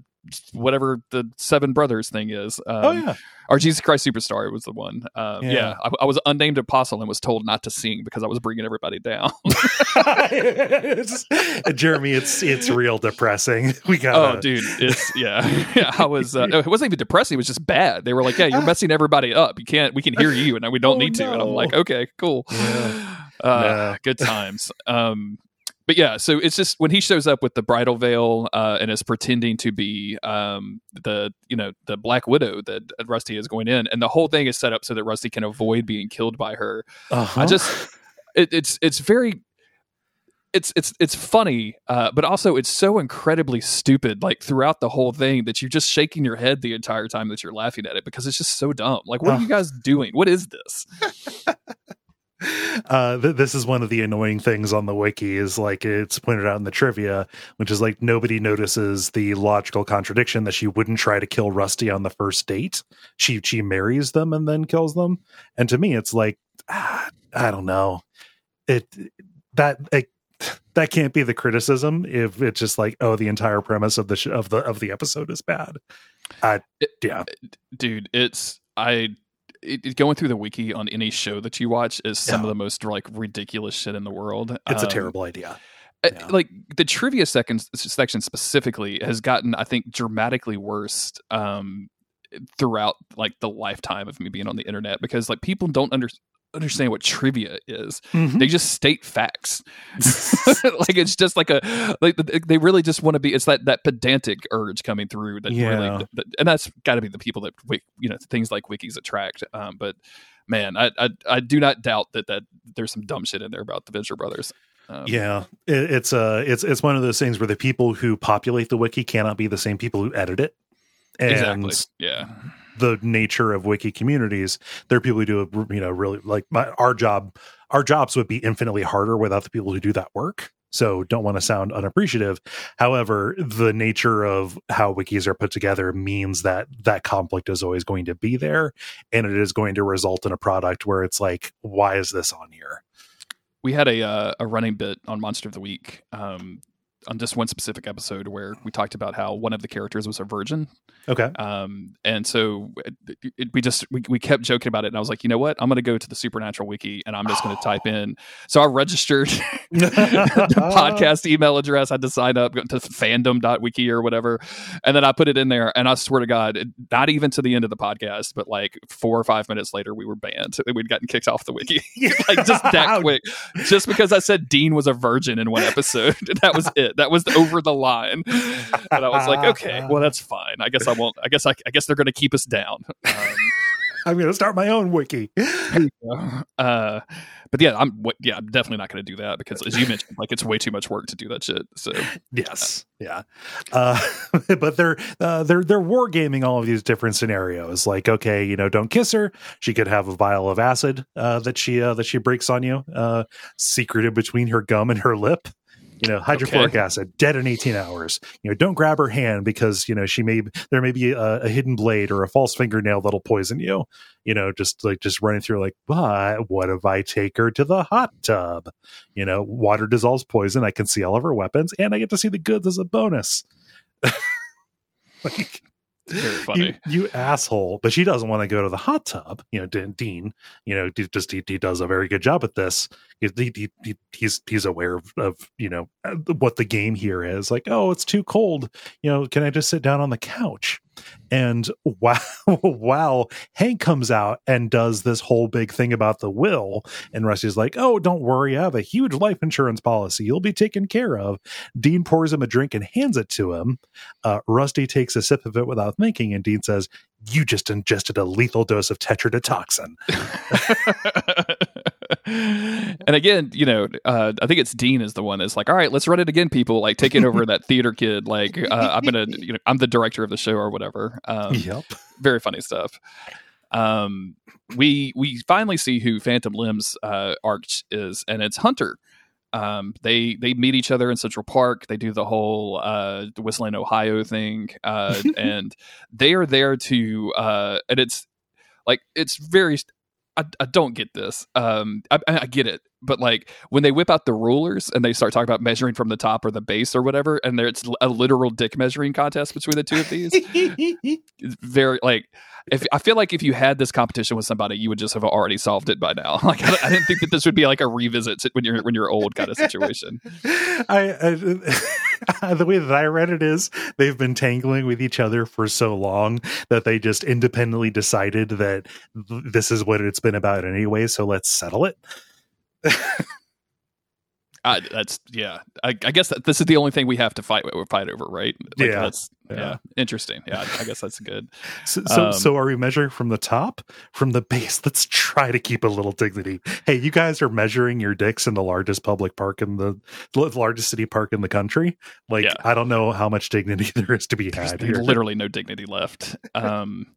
whatever the Seven Brothers thing is. Um, oh yeah. Or Jesus Christ Superstar was the one. Um, yeah, Yeah. I, I was unnamed apostle and was told not to sing because I was bringing everybody down. It's- Jeremy, it's it's real depressing. We got oh, dude, it's yeah. yeah I was. Uh, it wasn't even depressing. It was just bad. They were like, "Yeah, you're messing everybody up. You can't. We can hear you, and we don't Oh, need to." And I'm like, "Okay, cool." Yeah. Uh, No. Good times. Um, but yeah, so it's just when he shows up with the bridal veil uh, and is pretending to be um, the you know the Black Widow that Rusty is going in, and the whole thing is set up so that Rusty can avoid being killed by her. Uh-huh. I just it, it's it's very it's it's it's funny, uh, but also it's so incredibly stupid. Like throughout the whole thing, that you're just shaking your head the entire time that you're laughing at it because it's just so dumb. Like, what Uh. are you guys doing? What is this? uh th- this is one of the annoying things on the wiki is like it's pointed out in the trivia which is like nobody notices the logical contradiction that she wouldn't try to kill rusty on the first date. She she marries them and then kills them. And to me it's like ah, i don't know. It that it, that can't be the criticism if it's just like oh the entire premise of the sh- of the of the episode is bad. Uh yeah. dude it's i it, it- going through the wiki on any show that you watch is some Yeah. of the most like ridiculous shit in the world it's a Um, terrible idea uh, yeah. like the trivia second section specifically has gotten i think dramatically worse um throughout like the lifetime of me being on the internet because like people don't under, understand what trivia is Mhm. they just state facts like it's just like a like they really just want to be it's that that pedantic urge coming through that Yeah. really and that's got to be the people that you know things like wikis attract um but man I, I i do not doubt that that there's some dumb shit in there about the venture brothers um, Yeah, it, it's uh it's it's one of those things where the people who populate the wiki cannot be the same people who edit it. And exactly yeah the nature of wiki communities, there are people who do you know really like my, our job. Our jobs would be infinitely harder without the people who do that work. So don't want to sound unappreciative. However, the nature of how wikis are put together means that that conflict is always going to be there, and it is going to result in a product where it's like, why is this on here? we had a uh, a running bit on Monster of the Week um, on just one specific episode where we talked about how one of the characters was a virgin, Okay, um, and so it, it- we just we, we kept joking about it, and I was like, you know what, I'm going to go to the Supernatural Wiki and I'm just going to type in. So I registered the podcast email address. I had to sign up to fandom.wiki or whatever, and then I put it in there, and I swear to God, it- not even to the end of the podcast, but like four or five minutes later, we were banned. We'd gotten kicked off the wiki like just that quick just because I said Dean was a virgin in one episode. that was it. That was over the line. And I was like, okay, well, that's fine. I guess I won't. I guess I, I guess they're going to keep us down. Um, I'm going to start my own wiki. uh, but yeah, I'm yeah, I'm definitely not going to do that because, as you mentioned, like it's way too much work to do that shit. So Yes, yeah, uh, but they're uh, they're they're wargaming all of these different scenarios. Like, okay, you know, don't kiss her. She could have a vial of acid uh, that she uh, that she breaks on you, uh, secreted between her gum and her lip. You know, hydrofluoric Okay. acid dead in 18 hours. You know, don't grab her hand because you know she may there may be a, a hidden blade or a false fingernail that'll poison you. You know, just like just running through like, but what if I take her to the hot tub? You know, water dissolves poison. I can see all of her weapons, and I get to see the goods as a bonus. like, Very funny. you, you asshole. But she doesn't want to go to the hot tub. You know, Dean, Dean you know, just he, he does a very good job at this. He, he, he, he's he's aware of, of you know uh, what the game here is. Like, oh, it's too cold. You know, can I just sit down on the couch? And wow, wow, Hank comes out and does this whole big thing about the will. And Rusty's like, oh, don't worry, I have a huge life insurance policy. You'll be taken care of. Dean pours him a drink and hands it to him. Uh, Rusty takes a sip of it without thinking, and Dean says, You just ingested a lethal dose of tetrodotoxin. and again, you know, uh, I think it's Dean is the one that's like, all right, let's run it again, people. Like taking over that theater kid. Like uh, I'm gonna, you know, I'm the director of the show or whatever. Um, yep. very funny stuff. Um, we we finally see who Phantom Limbs uh, arch is, and it's Hunter. Um, they they meet each other in Central Park. They do the whole uh, whistling Ohio thing, uh, and they are there to. Uh, and it's like it's very. I, I don't get this. Um, I, I get it, but like when they whip out the rulers and they start talking about measuring from the top or the base or whatever, and there's a literal dick measuring contest between the two of these. it's very like if I feel like if you had this competition with somebody, you would just have already solved it by now. Like I, I didn't think that this would be like a revisit when you're when you're old kind of situation. I, I the way that I read it is they've been tangling with each other for so long that they just independently decided that th- this is what it's been about anyway. So let's settle it. I, that's yeah. I, I guess that this is the only thing we have to fight fight over, right? Like, Yeah. That's, yeah. Yeah. Interesting. Yeah. I guess that's good. So, so, Um, so are we measuring from the top, from the base? Let's try to keep a little dignity. Hey, you guys are measuring your dicks in the largest public park in the, the largest city park in the country. Like, Yeah. I don't know how much dignity there is to be There's had here. literally no dignity left. Um,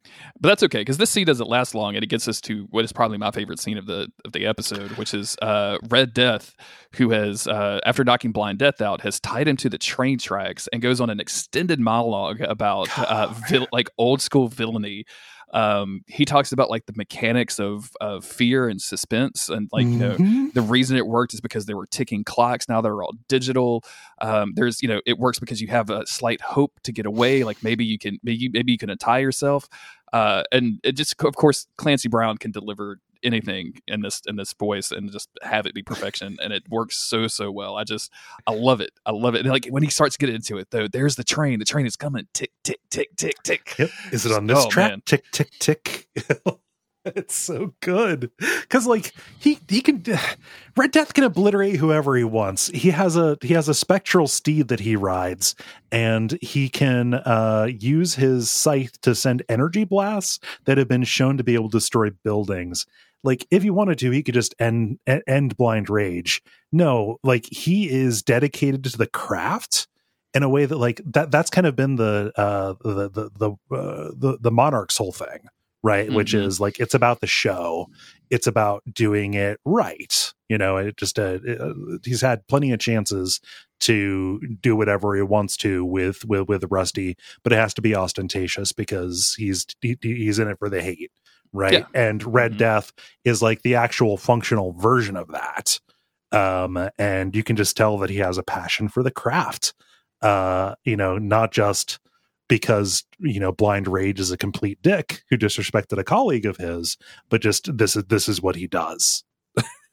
but that's okay because this scene doesn't last long, and it gets us to what is probably my favorite scene of the of the episode, which is uh, Red Death, who has uh, after knocking Blind Death out, has tied him to the train tracks and goes on an extended monologue about uh, vil- like old school villainy. Um, he talks about like the mechanics of of fear and suspense, and like you know Mhm. the reason it worked is because there were ticking clocks. Now they're all digital. Um, there's, you know, it works because you have a slight hope to get away. Like maybe you can, maybe maybe you can untie yourself. Uh, and it just, of course, Clancy Brown can deliver anything in this in this voice and just have it be perfection, and it works so so well. I just, I love it. I love it. And like when he starts getting into it, though, there's the train. The train is coming. Tick tick tick tick tick. Yep. Is it on this Oh, track? man. Tick tick tick. it's so good because like he he can red death can obliterate whoever he wants he has a he has a spectral steed that he rides and he can uh use his scythe to send energy blasts that have been shown to be able to destroy buildings like if he wanted to he could just end end blind rage. No like he is dedicated to the craft in a way that like that that's kind of been the uh the the the uh, the, the monarch's whole thing right? Which Mhm. is like it's about the show. It's about doing it right you know? It just uh, uh, he's had plenty of chances to do whatever he wants to with with with rusty but it has to be ostentatious because he's he, he's in it for the hate right Yeah. and red Mhm. death is like the actual functional version of that um and you can just tell that he has a passion for the craft uh you know not just because you know blind rage is a complete dick who disrespected a colleague of his but just this is this is what he does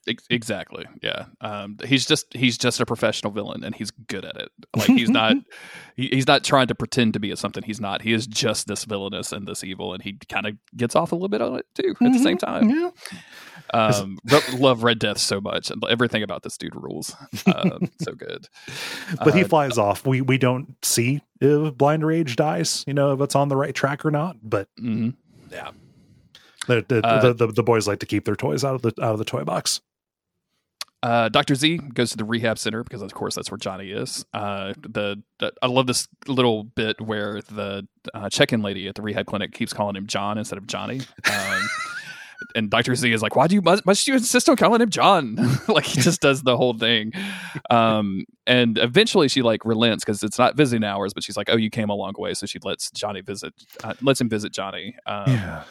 Exactly. Yeah. Um, he's just he's just a professional villain, and he's good at it. Like he's not he, he's not trying to pretend to be something he's not. He is just this villainous and this evil, and he kind of gets off a little bit on it too at the same time. yeah Um, love Red Death so much, and everything about this dude rules. Um, so good. but he Uh, flies off we we don't see if blind rage dies you know if it's on the right track or not but mhm. the the, Uh, the, the, the boys like to keep their toys out of the out of the toy box Uh, Dr. Z goes to the rehab center because, of course, that's where Johnny is. Uh, the, the I love this little bit where the uh, check-in lady at the rehab clinic keeps calling him John instead of Johnny. Um, and Doctor Z is like, "Why do you must, must you insist on calling him John?" like he just does the whole thing. Um, and eventually she like relents because it's not visiting hours, but she's like, "Oh, you came a long way," so she lets Johnny visit, uh, lets him visit Johnny. Um, yeah.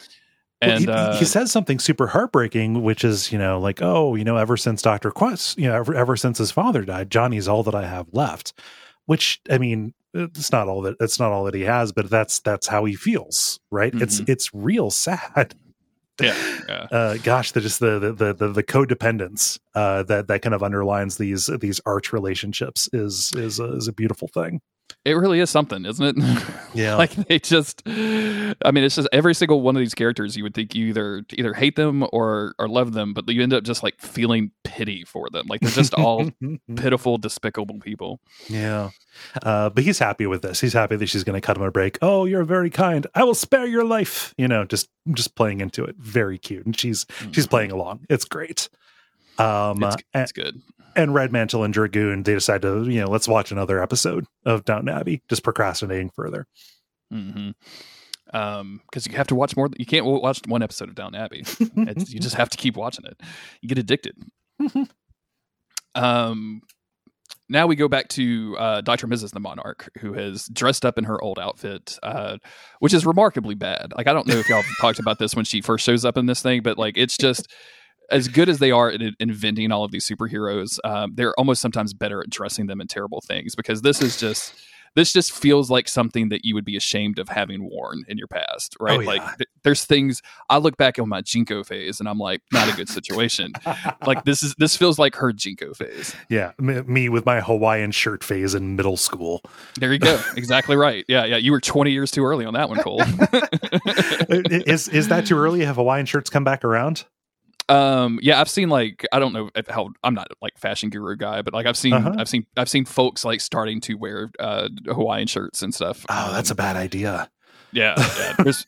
And he, uh, he says something super heartbreaking, which is, you know, like, oh, you know, ever since Dr. Quest, you know, ever, ever since his father died, Johnny's all that I have left. Which, I mean, it's not all that it's not all that he has, but that's that's how he feels, right? It's Mhm. it's real sad. yeah, yeah. Uh, gosh, the just the the the the, the codependence uh, that that kind of underlines these these arch relationships is is a, is a beautiful thing. It really is something, isn't it? Yeah. like they just I mean, it's just every single one of these characters you would think you either either hate them or or love them, but you end up just like feeling pity for them. Like they're just all pitiful, despicable people. Yeah. Uh, but he's happy with this. He's happy that she's going to cut him a break. Oh, you're very kind. I will spare your life. You know, just just playing into it. Very cute. And she's she's playing along. It's great. Um Mm-hmm. It's, uh, it's good. and Red Mantle and Dragoon, they decide to, you know, let's watch another episode of Downton Abbey, just procrastinating further. hmm Um, because you have to watch more. You can't watch one episode of Down Abbey. It's, you just have to keep watching it. You get addicted. um, now we go back to uh, Dr. Mrs. the Monarch, who has dressed up in her old outfit, uh, which is remarkably bad. Like I don't know if y'all talked about this when she first shows up in this thing, but like it's just as good as they are at inventing all of these superheroes, um, they're almost sometimes better at dressing them in terrible things because this is just this just feels like something that you would be ashamed of having worn in your past, right? Oh, yeah. Like th- there's things I look back on my JNCO phase and I'm like, not a good situation. like this is this feels like her JNCO phase. Yeah, me, me with my Hawaiian shirt phase in middle school. There you go. exactly right. Yeah, yeah. You were 20 years too early on that one, Cole. is is that too early? Have Hawaiian shirts come back around? Um, yeah, I've seen like I don't know if- how I'm not like fashion guru guy, but like I've seen Uh-huh. I've seen I've seen folks like starting to wear uh Hawaiian shirts and stuff. Oh, that's a Um, bad idea. Yeah, yeah. There's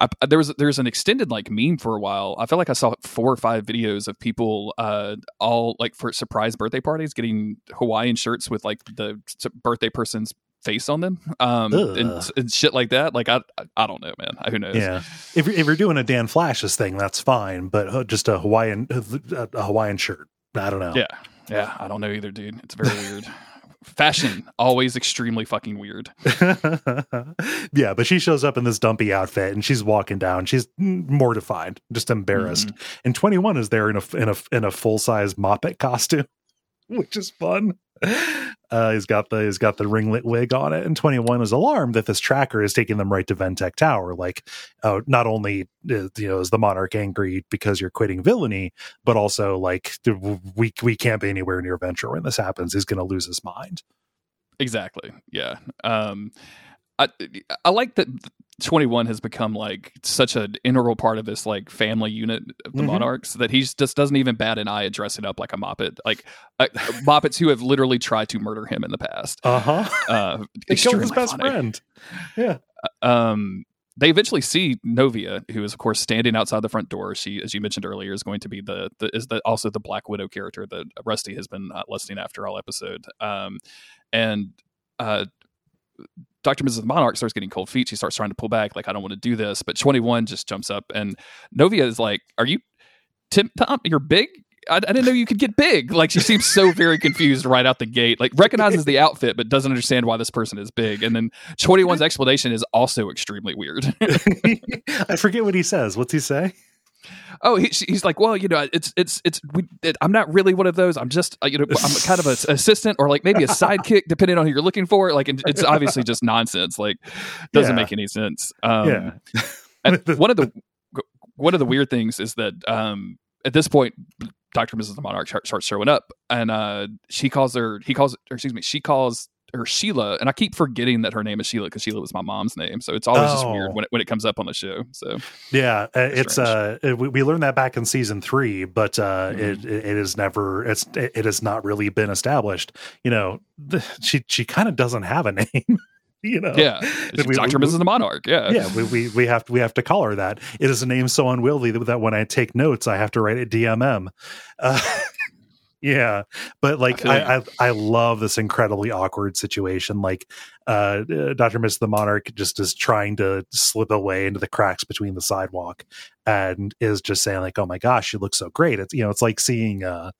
I, there was there's an extended like meme for a while. I felt like I saw four or five videos of people uh all like for surprise birthday parties getting Hawaiian shirts with like the birthday person's face on them um and, and shit like that. Like I I, I don't know, man. Who knows? Yeah, if you're, if you're doing a Dan Flashes thing, that's fine. But uh, just a Hawaiian a, a Hawaiian shirt, I don't know. Yeah. Yeah, I don't know either, dude. It's very weird. Fashion always extremely fucking weird. yeah, but she shows up in this dumpy outfit and she's walking down. She's mortified, just embarrassed. And 21 is there in a in a in a full size Moppet costume, which is fun. Uh, he's got the he's got the ringlet wig on it, and 21 is alarmed that this tracker is taking them right to VenTech Tower. Like, oh, not only uh, you know is the monarch angry because you're quitting villainy, but also like we we can't be anywhere near Venture when this happens. He's going to lose his mind. Exactly. Yeah. Um I I like that 21 has become like such an integral part of this like family unit of the Mhm. monarchs that he just doesn't even bat an eye at dressing up like a moppet like uh, moppets who have literally tried to murder him in the past Uh huh. uh He killed his best funny. friend. Yeah. um they eventually see Novia, who is of course standing outside the front door. She, as you mentioned earlier, is going to be the, the is the also the Black Widow character that Rusty has been uh, lusting after all episode. Um, and uh, Dr. Mrs. Monarch starts getting cold feet. She starts trying to pull back, like I don't want to do this. But 21 just jumps up, and Novia is like, "Are you Tim? Tom, you're big." I, I didn't know you could get big. Like she seems so very confused right out the gate. Like recognizes the outfit, but doesn't understand why this person is big. And then 21's explanation is also extremely weird. I forget what he says. What's he say? Oh, he, he's like, well, you know, it's it's it's. We, it, I'm not really one of those. I'm just, uh, you know, I'm kind of an assistant or like maybe a sidekick, depending on who you're looking for. Like, it's obviously just nonsense. Like, doesn't Yeah. make any sense. Um, Yeah. and one of the one of the weird things is that um, at this point, Doctor Mrs. the Monarch starts showing up, and uh, she calls her. He calls, or excuse me, she calls her Sheila, and I keep forgetting that her name is Sheila because Sheila was my mom's name, so it's always just Oh. weird when it, when it comes up on the show. So Yeah, uh, it's uh, we, we learned that back in season three, but uh, Mhm. it, it is never it's it, it has not really been established. You know, the, she she kind of doesn't have a name. you know, yeah, we- Doctor Mrs. the Monarch. Yeah, yeah, we, we we have to we have to call her that. It is a name so unwieldy that, that when I take notes, I have to write it DMM. Uh, yeah but like I, I i love this incredibly awkward situation like uh dr miss the monarch just is trying to slip away into the cracks between the sidewalk and is just saying like oh my gosh you look so great. It's you know it's like seeing uh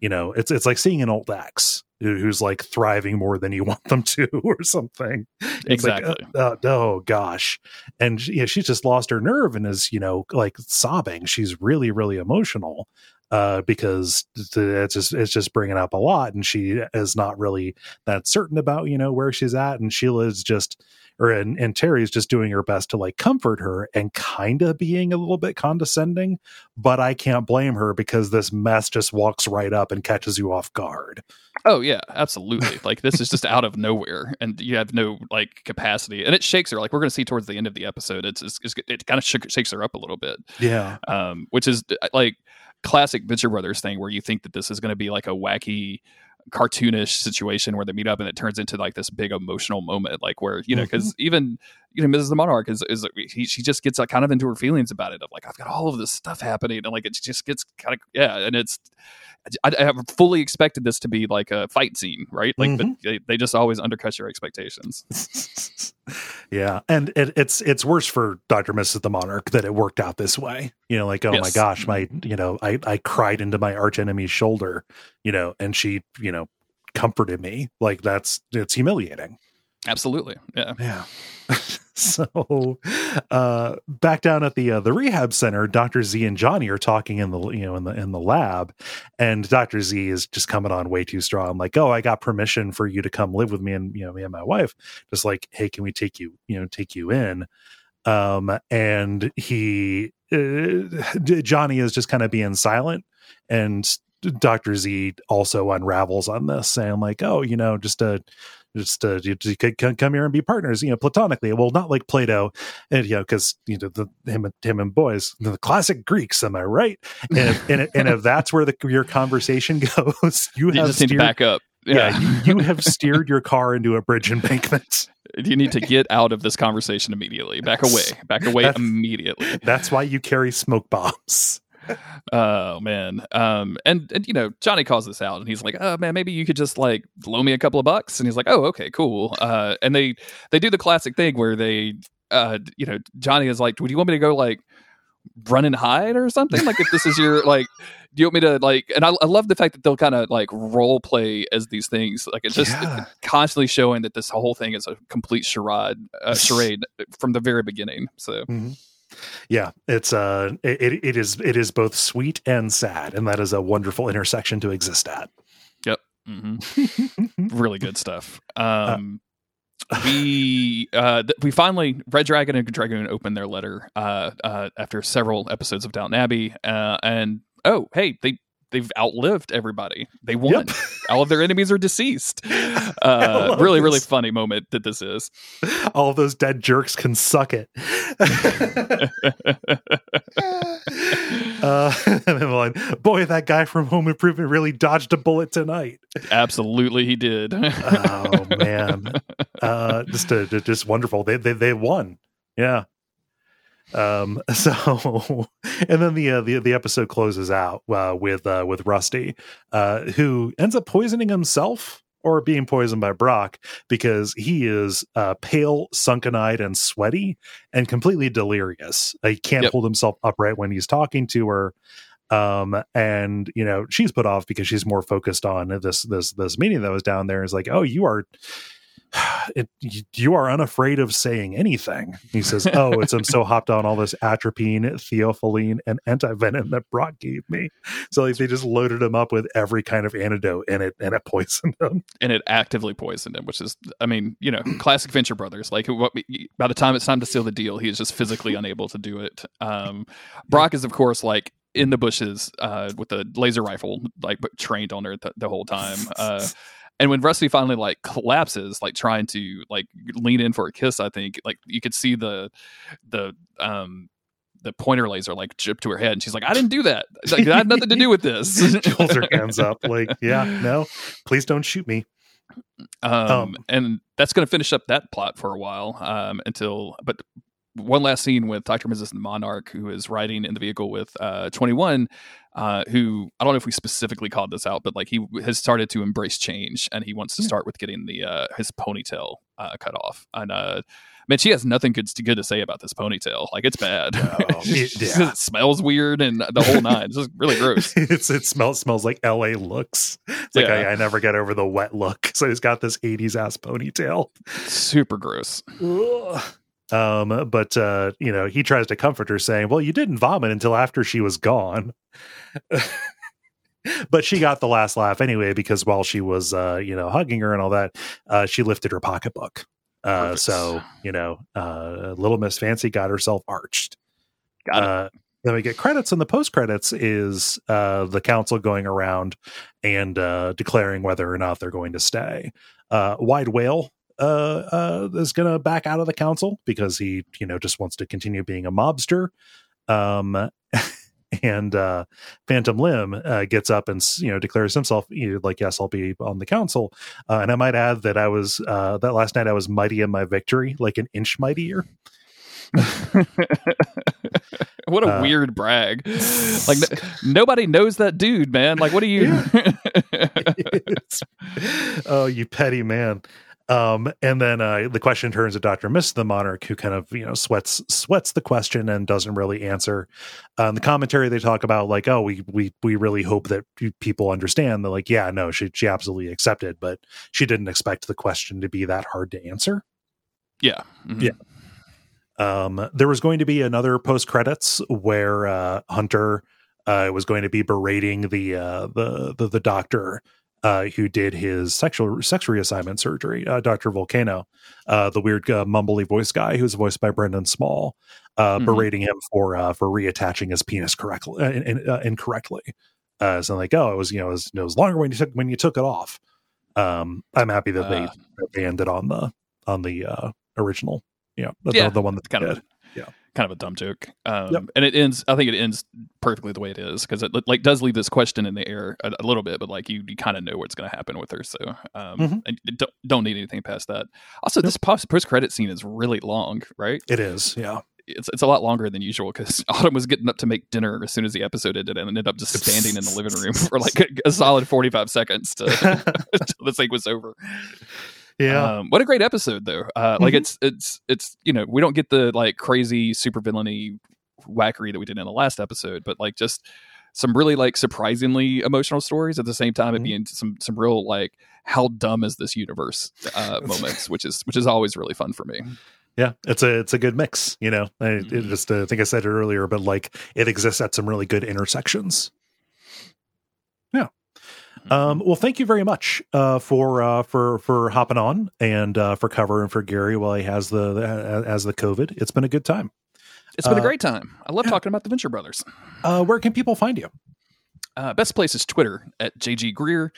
you know it's it's like seeing an old ex who- who's like thriving more than you want them to or something. It's like, Exactly. uh, uh, oh gosh. And she- yeah she's just lost her nerve and is you know like sobbing. She's really really emotional uh because it's just it's just bringing up a lot and she is not really that certain about you know where she's at and sheila is just or and, and terry's just doing her best to like comfort her and kind of being a little bit condescending but i can't blame her because this mess just walks right up and catches you off guard Oh yeah, absolutely. like this is just out of nowhere, and you have no like capacity, and it shakes her. Like we're going to see towards the end of the episode, it's, it's, it's it kind of shakes her up a little bit, yeah um, which is like classic Venture Brothers thing, where you think that this is going to be like a wacky, cartoonish situation where they meet up, and it turns into like this big emotional moment, like where you know because mm-hmm. even you know Mrs. the Monarch is is he, she just gets like, kind of into her feelings about it of like I've got all of this stuff happening, and like it just gets kind of yeah, and it's. I, I have fully expected this to be like a fight scene, right? Like, but mm-hmm. they, they just always undercut your expectations. yeah and it, it's it's worse for dr mrs the monarch that it worked out this way. You know like oh my gosh my mm-hmm. you know i i cried into my arch enemy's shoulder you know and she you know comforted me. Like that's it's humiliating Absolutely, yeah. yeah. So uh back down at the uh, the rehab center dr z and johnny are talking in the you know in the in the lab and dr z is just coming on way too strong. Like oh i got permission for you to come live with me and you know me and my wife. Just like hey can we take you you know take you in? Um and he uh, johnny is just kind of being silent and dr z also unravels on this saying like oh you know just a just uh, you, you could come here and be partners, you know, platonically. Well, not like Plato, and you know, because you know the him and him and boys, the classic Greeks. Am I right? And if, and, and if that's where the your conversation goes, you, You have just need to steered, back up. yeah, Yeah, you, you have steered your car into a bridge embankment. you need to get out of this conversation immediately. Back away. Back away That's- immediately. That's why you carry smoke bombs. Oh man. Um. And and you know Johnny calls this out, and he's like, "Oh man, maybe you could just like loan me a couple of bucks." And he's like, "Oh, okay, cool." Uh. And they they do the classic thing where they uh you know Johnny is like, "Would you want me to go like?" run and hide or something like if this is your like do you want me to like and i, I love the fact that they'll kind of like role play as these things like it's just Yeah. constantly showing that this whole thing is a complete charade uh, charade from the very beginning so Yeah, it's uh, it, it is it is both sweet and sad, and that is a wonderful intersection to exist at. Yep. mm-hmm. really good stuff. Um, we uh, th- we finally Red Dragon and Dragoon open their letter uh, uh, after several episodes of Downton Abbey, uh, and oh hey they they've outlived everybody. They won. Yep. All of their enemies are deceased. Uh, really, really funny moment that this is. All those dead jerks can suck it. uh, and then the boy, that guy from Home Improvement really dodged a bullet tonight. Absolutely, he did. Oh man, uh, just uh, just wonderful. They they they won. Yeah. Um. So, and then the uh, the the episode closes out uh, with uh, with Rusty, uh, who ends up poisoning himself or being poisoned by Brock because he is uh, pale, sunken-eyed, and sweaty, and completely delirious. He can't Yep. hold himself upright when he's talking to her. Um, and you know she's put off because she's more focused on this this this meeting that was down there. Is like, oh, you are. It, you are unafraid of saying anything. He says, "Oh, it's I'm so hopped on all this atropine, theophylline, and antivenom that Brock gave me." So like they just loaded him up with every kind of antidote, and it and it poisoned him. and it actively poisoned him, which is, I mean, you know, classic Venture Brothers. Like, what, by the time it's time to seal the deal, he is just physically unable to do it. Um, Brock is, of course, like in the bushes uh, with the laser rifle, like trained on her the, the whole time. Uh, and when Rusty finally like collapses, like trying to like lean in for a kiss, I think like you could see the the um the pointer laser like chip to her head, and she's like, "I didn't do that. Like, I had nothing to do with this." She holds her hands up, like, "Yeah, no, please don't shoot me." um, Um, and that's going to finish up that plot for a while um, until but one last scene with Doctor Mrs. Monarch, who is riding in the vehicle with uh, Twenty One, uh, who I don't know if we specifically called this out, but like he has started to embrace change, and he wants to Yeah. start with getting the uh, his ponytail uh, cut off. And uh, man, she has nothing good to good to say about this ponytail. Like it's bad. No, it- it, smells weird, and the whole nine. It's just really gross. it's it smells smells like LA looks. It's like Yeah. I, I never get over the wet look. So he's got this 80s ass ponytail. Super gross. Um, but uh, you know, he tries to comfort her, saying, Well, you didn't vomit until after she was gone. but she got the last laugh anyway, because while she was uh, you know, hugging her and all that, uh, she lifted her pocketbook. Uh, so you know, uh, little Miss Fancy got herself arched. Got it. Uh, then we get credits, and the post credits is uh, the council going around and uh, declaring whether or not they're going to stay. Uh, Wide Wale uh, uh, is going to back out of the council because he, you know, just wants to continue being a mobster. Um, and uh, Phantom Limb uh, gets up and you know declares himself you know, like, "Yes, I'll be on the council." Uh, and I might add that I was uh, that last night I was mighty in my victory, like an inch mightier. what a uh, weird brag. Like n- nobody knows that dude, man. Like what are you? Oh, you petty man. Um, and then uh, the question turns to Doctor Miss the Monarch, who kind of you know sweats sweats the question and doesn't really answer. Um, the commentary they talk about like, oh, we we we really hope that people understand. They're like, yeah, no, she she absolutely accepted, but she didn't expect the question to be that hard to answer. yeah. Mhm. Yeah. Um, there was going to be another post credits where uh, Hunter uh, was going to be berating the uh, the, the the doctor uh, who did his sexual sex reassignment surgery, uh, Doctor Volcano, uh, the weird uh, mumbly voice guy who's voiced by Brendan Small, uh, Mhm. berating him for uh, for reattaching his penis correctly uh, in, in, uh, incorrectly. Uh, so like, oh, it was you know it was, it was longer when you took when you took it off. Um, I'm happy that they that they ended on the on the uh, original, you know, the, Yeah, the one that kind they of. Yeah. Kind of a dumb joke um Yep. and it ends i think it ends perfectly the way it is because it like does leave this question in the air a, a little bit but like you, you kind of know what's going to happen with her so um Mhm. and don't, don't need anything past that also this post credit scene is really long right It is, yeah. it's, it's a lot longer than usual because autumn was getting up to make dinner as soon as the episode ended and ended up just standing in the living room for like a, a solid 45 seconds to until the thing was over yeah. um, what a great episode though. Uh, like Mhm. it's it's it's you know we don't get the like crazy super villainy wackery that we did in the last episode, but like just some really like surprisingly emotional stories at the same time it Mhm. being some some real like how dumb is this universe uh, moments, which is which is always really fun for me. yeah, it's a it's a good mix, you know. I it Mhm. just uh, I think I said it earlier, but like it exists at some really good intersections. Um, well, thank you very much uh, for uh, for for hopping on and uh, for covering for Gary while he has the, the as the COVID. It's been a good time. it's been a uh, great time. I love yeah. talking about the Venture Brothers. Uh, where can people find you? Uh, best place is Twitter at JG Greer.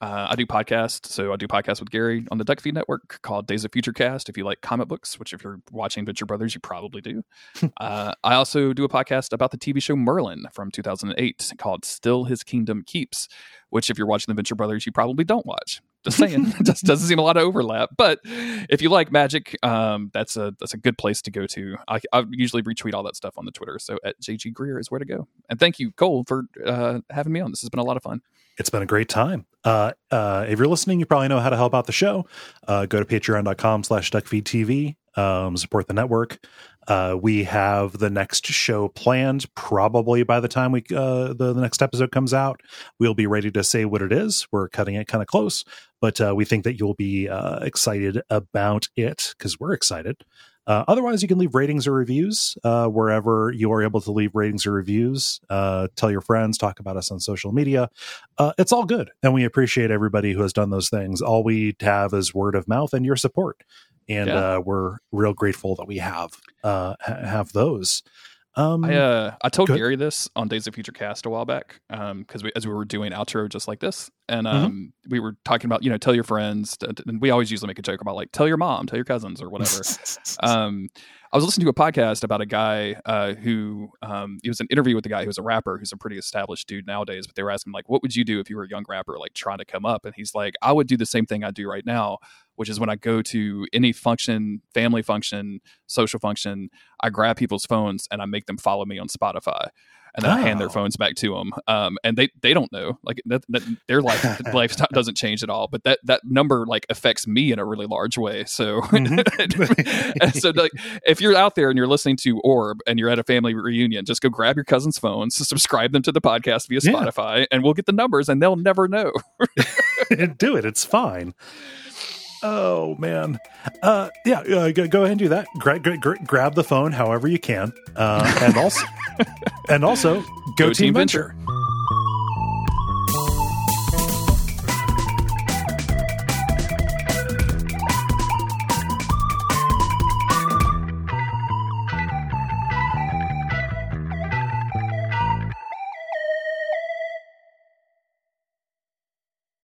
Uh, I do podcasts, so I do podcasts with Gary on the Duckfeed Network called Days of Future Cast. If you like comic books, which if you're watching Venture Brothers, you probably do. uh, I also do a podcast about the TV show Merlin from 2008 called Still His Kingdom Keeps, which if you're watching the Venture Brothers, you probably don't watch. Just saying, just doesn't seem a lot of overlap. But if you like magic, um, that's a that's a good place to go to. I, I usually retweet all that stuff on the Twitter, so at JG Greer is where to go. And thank you, Cole, for uh, having me on. This has been a lot of fun. It's been a great time. Uh, uh, if you're listening, you probably know how to help out the show. Uh, go to patreon.com slash duckfeedtv. Um, support the network. Uh, we have the next show planned probably by the time we uh, the, the next episode comes out. We'll be ready to say what it is. We're cutting it kind of close, but uh, we think that you'll be uh, excited about it because we're excited. Uh, otherwise, you can leave ratings or reviews uh, wherever you are able to leave ratings or reviews. Uh, tell your friends, talk about us on social media. Uh, it's all good, and we appreciate everybody who has done those things. All we have is word of mouth and your support, and Yeah. uh, we're real grateful that we have uh, have those. Um, I uh, I told. Gary this on Days of Future Cast a while back because we as we were doing outro just like this, and um, we were talking about you know tell your friends, and we always usually make a joke about like tell your mom, tell your cousins, or whatever. um, I was listening to a podcast about a guy uh, who um, it was an interview with a guy who's a rapper who's a pretty established dude nowadays. But they were asking like, what would you do if you were a young rapper like trying to come up? And he's like, I would do the same thing I do right now, which is when I go to any function, family function, social function, I grab people's phones and I make them follow me on Spotify and then I hand their Oh. phones back to them. Um, and they they don't know like that, that their life life doesn't change at all. But that that number like affects me in a really large way. So and so like if you're out there and you're listening to Orb and you're at a family reunion, just go grab your cousin's phones, subscribe them to the podcast via Yeah. Spotify, and we'll get the numbers, and they'll never know. do it. It's fine. Oh man, uh, yeah. Uh, go, go ahead and do that. Gra- gra- gra- grab the phone however you can, uh, and also, and also go, Go team Team venture. Venture.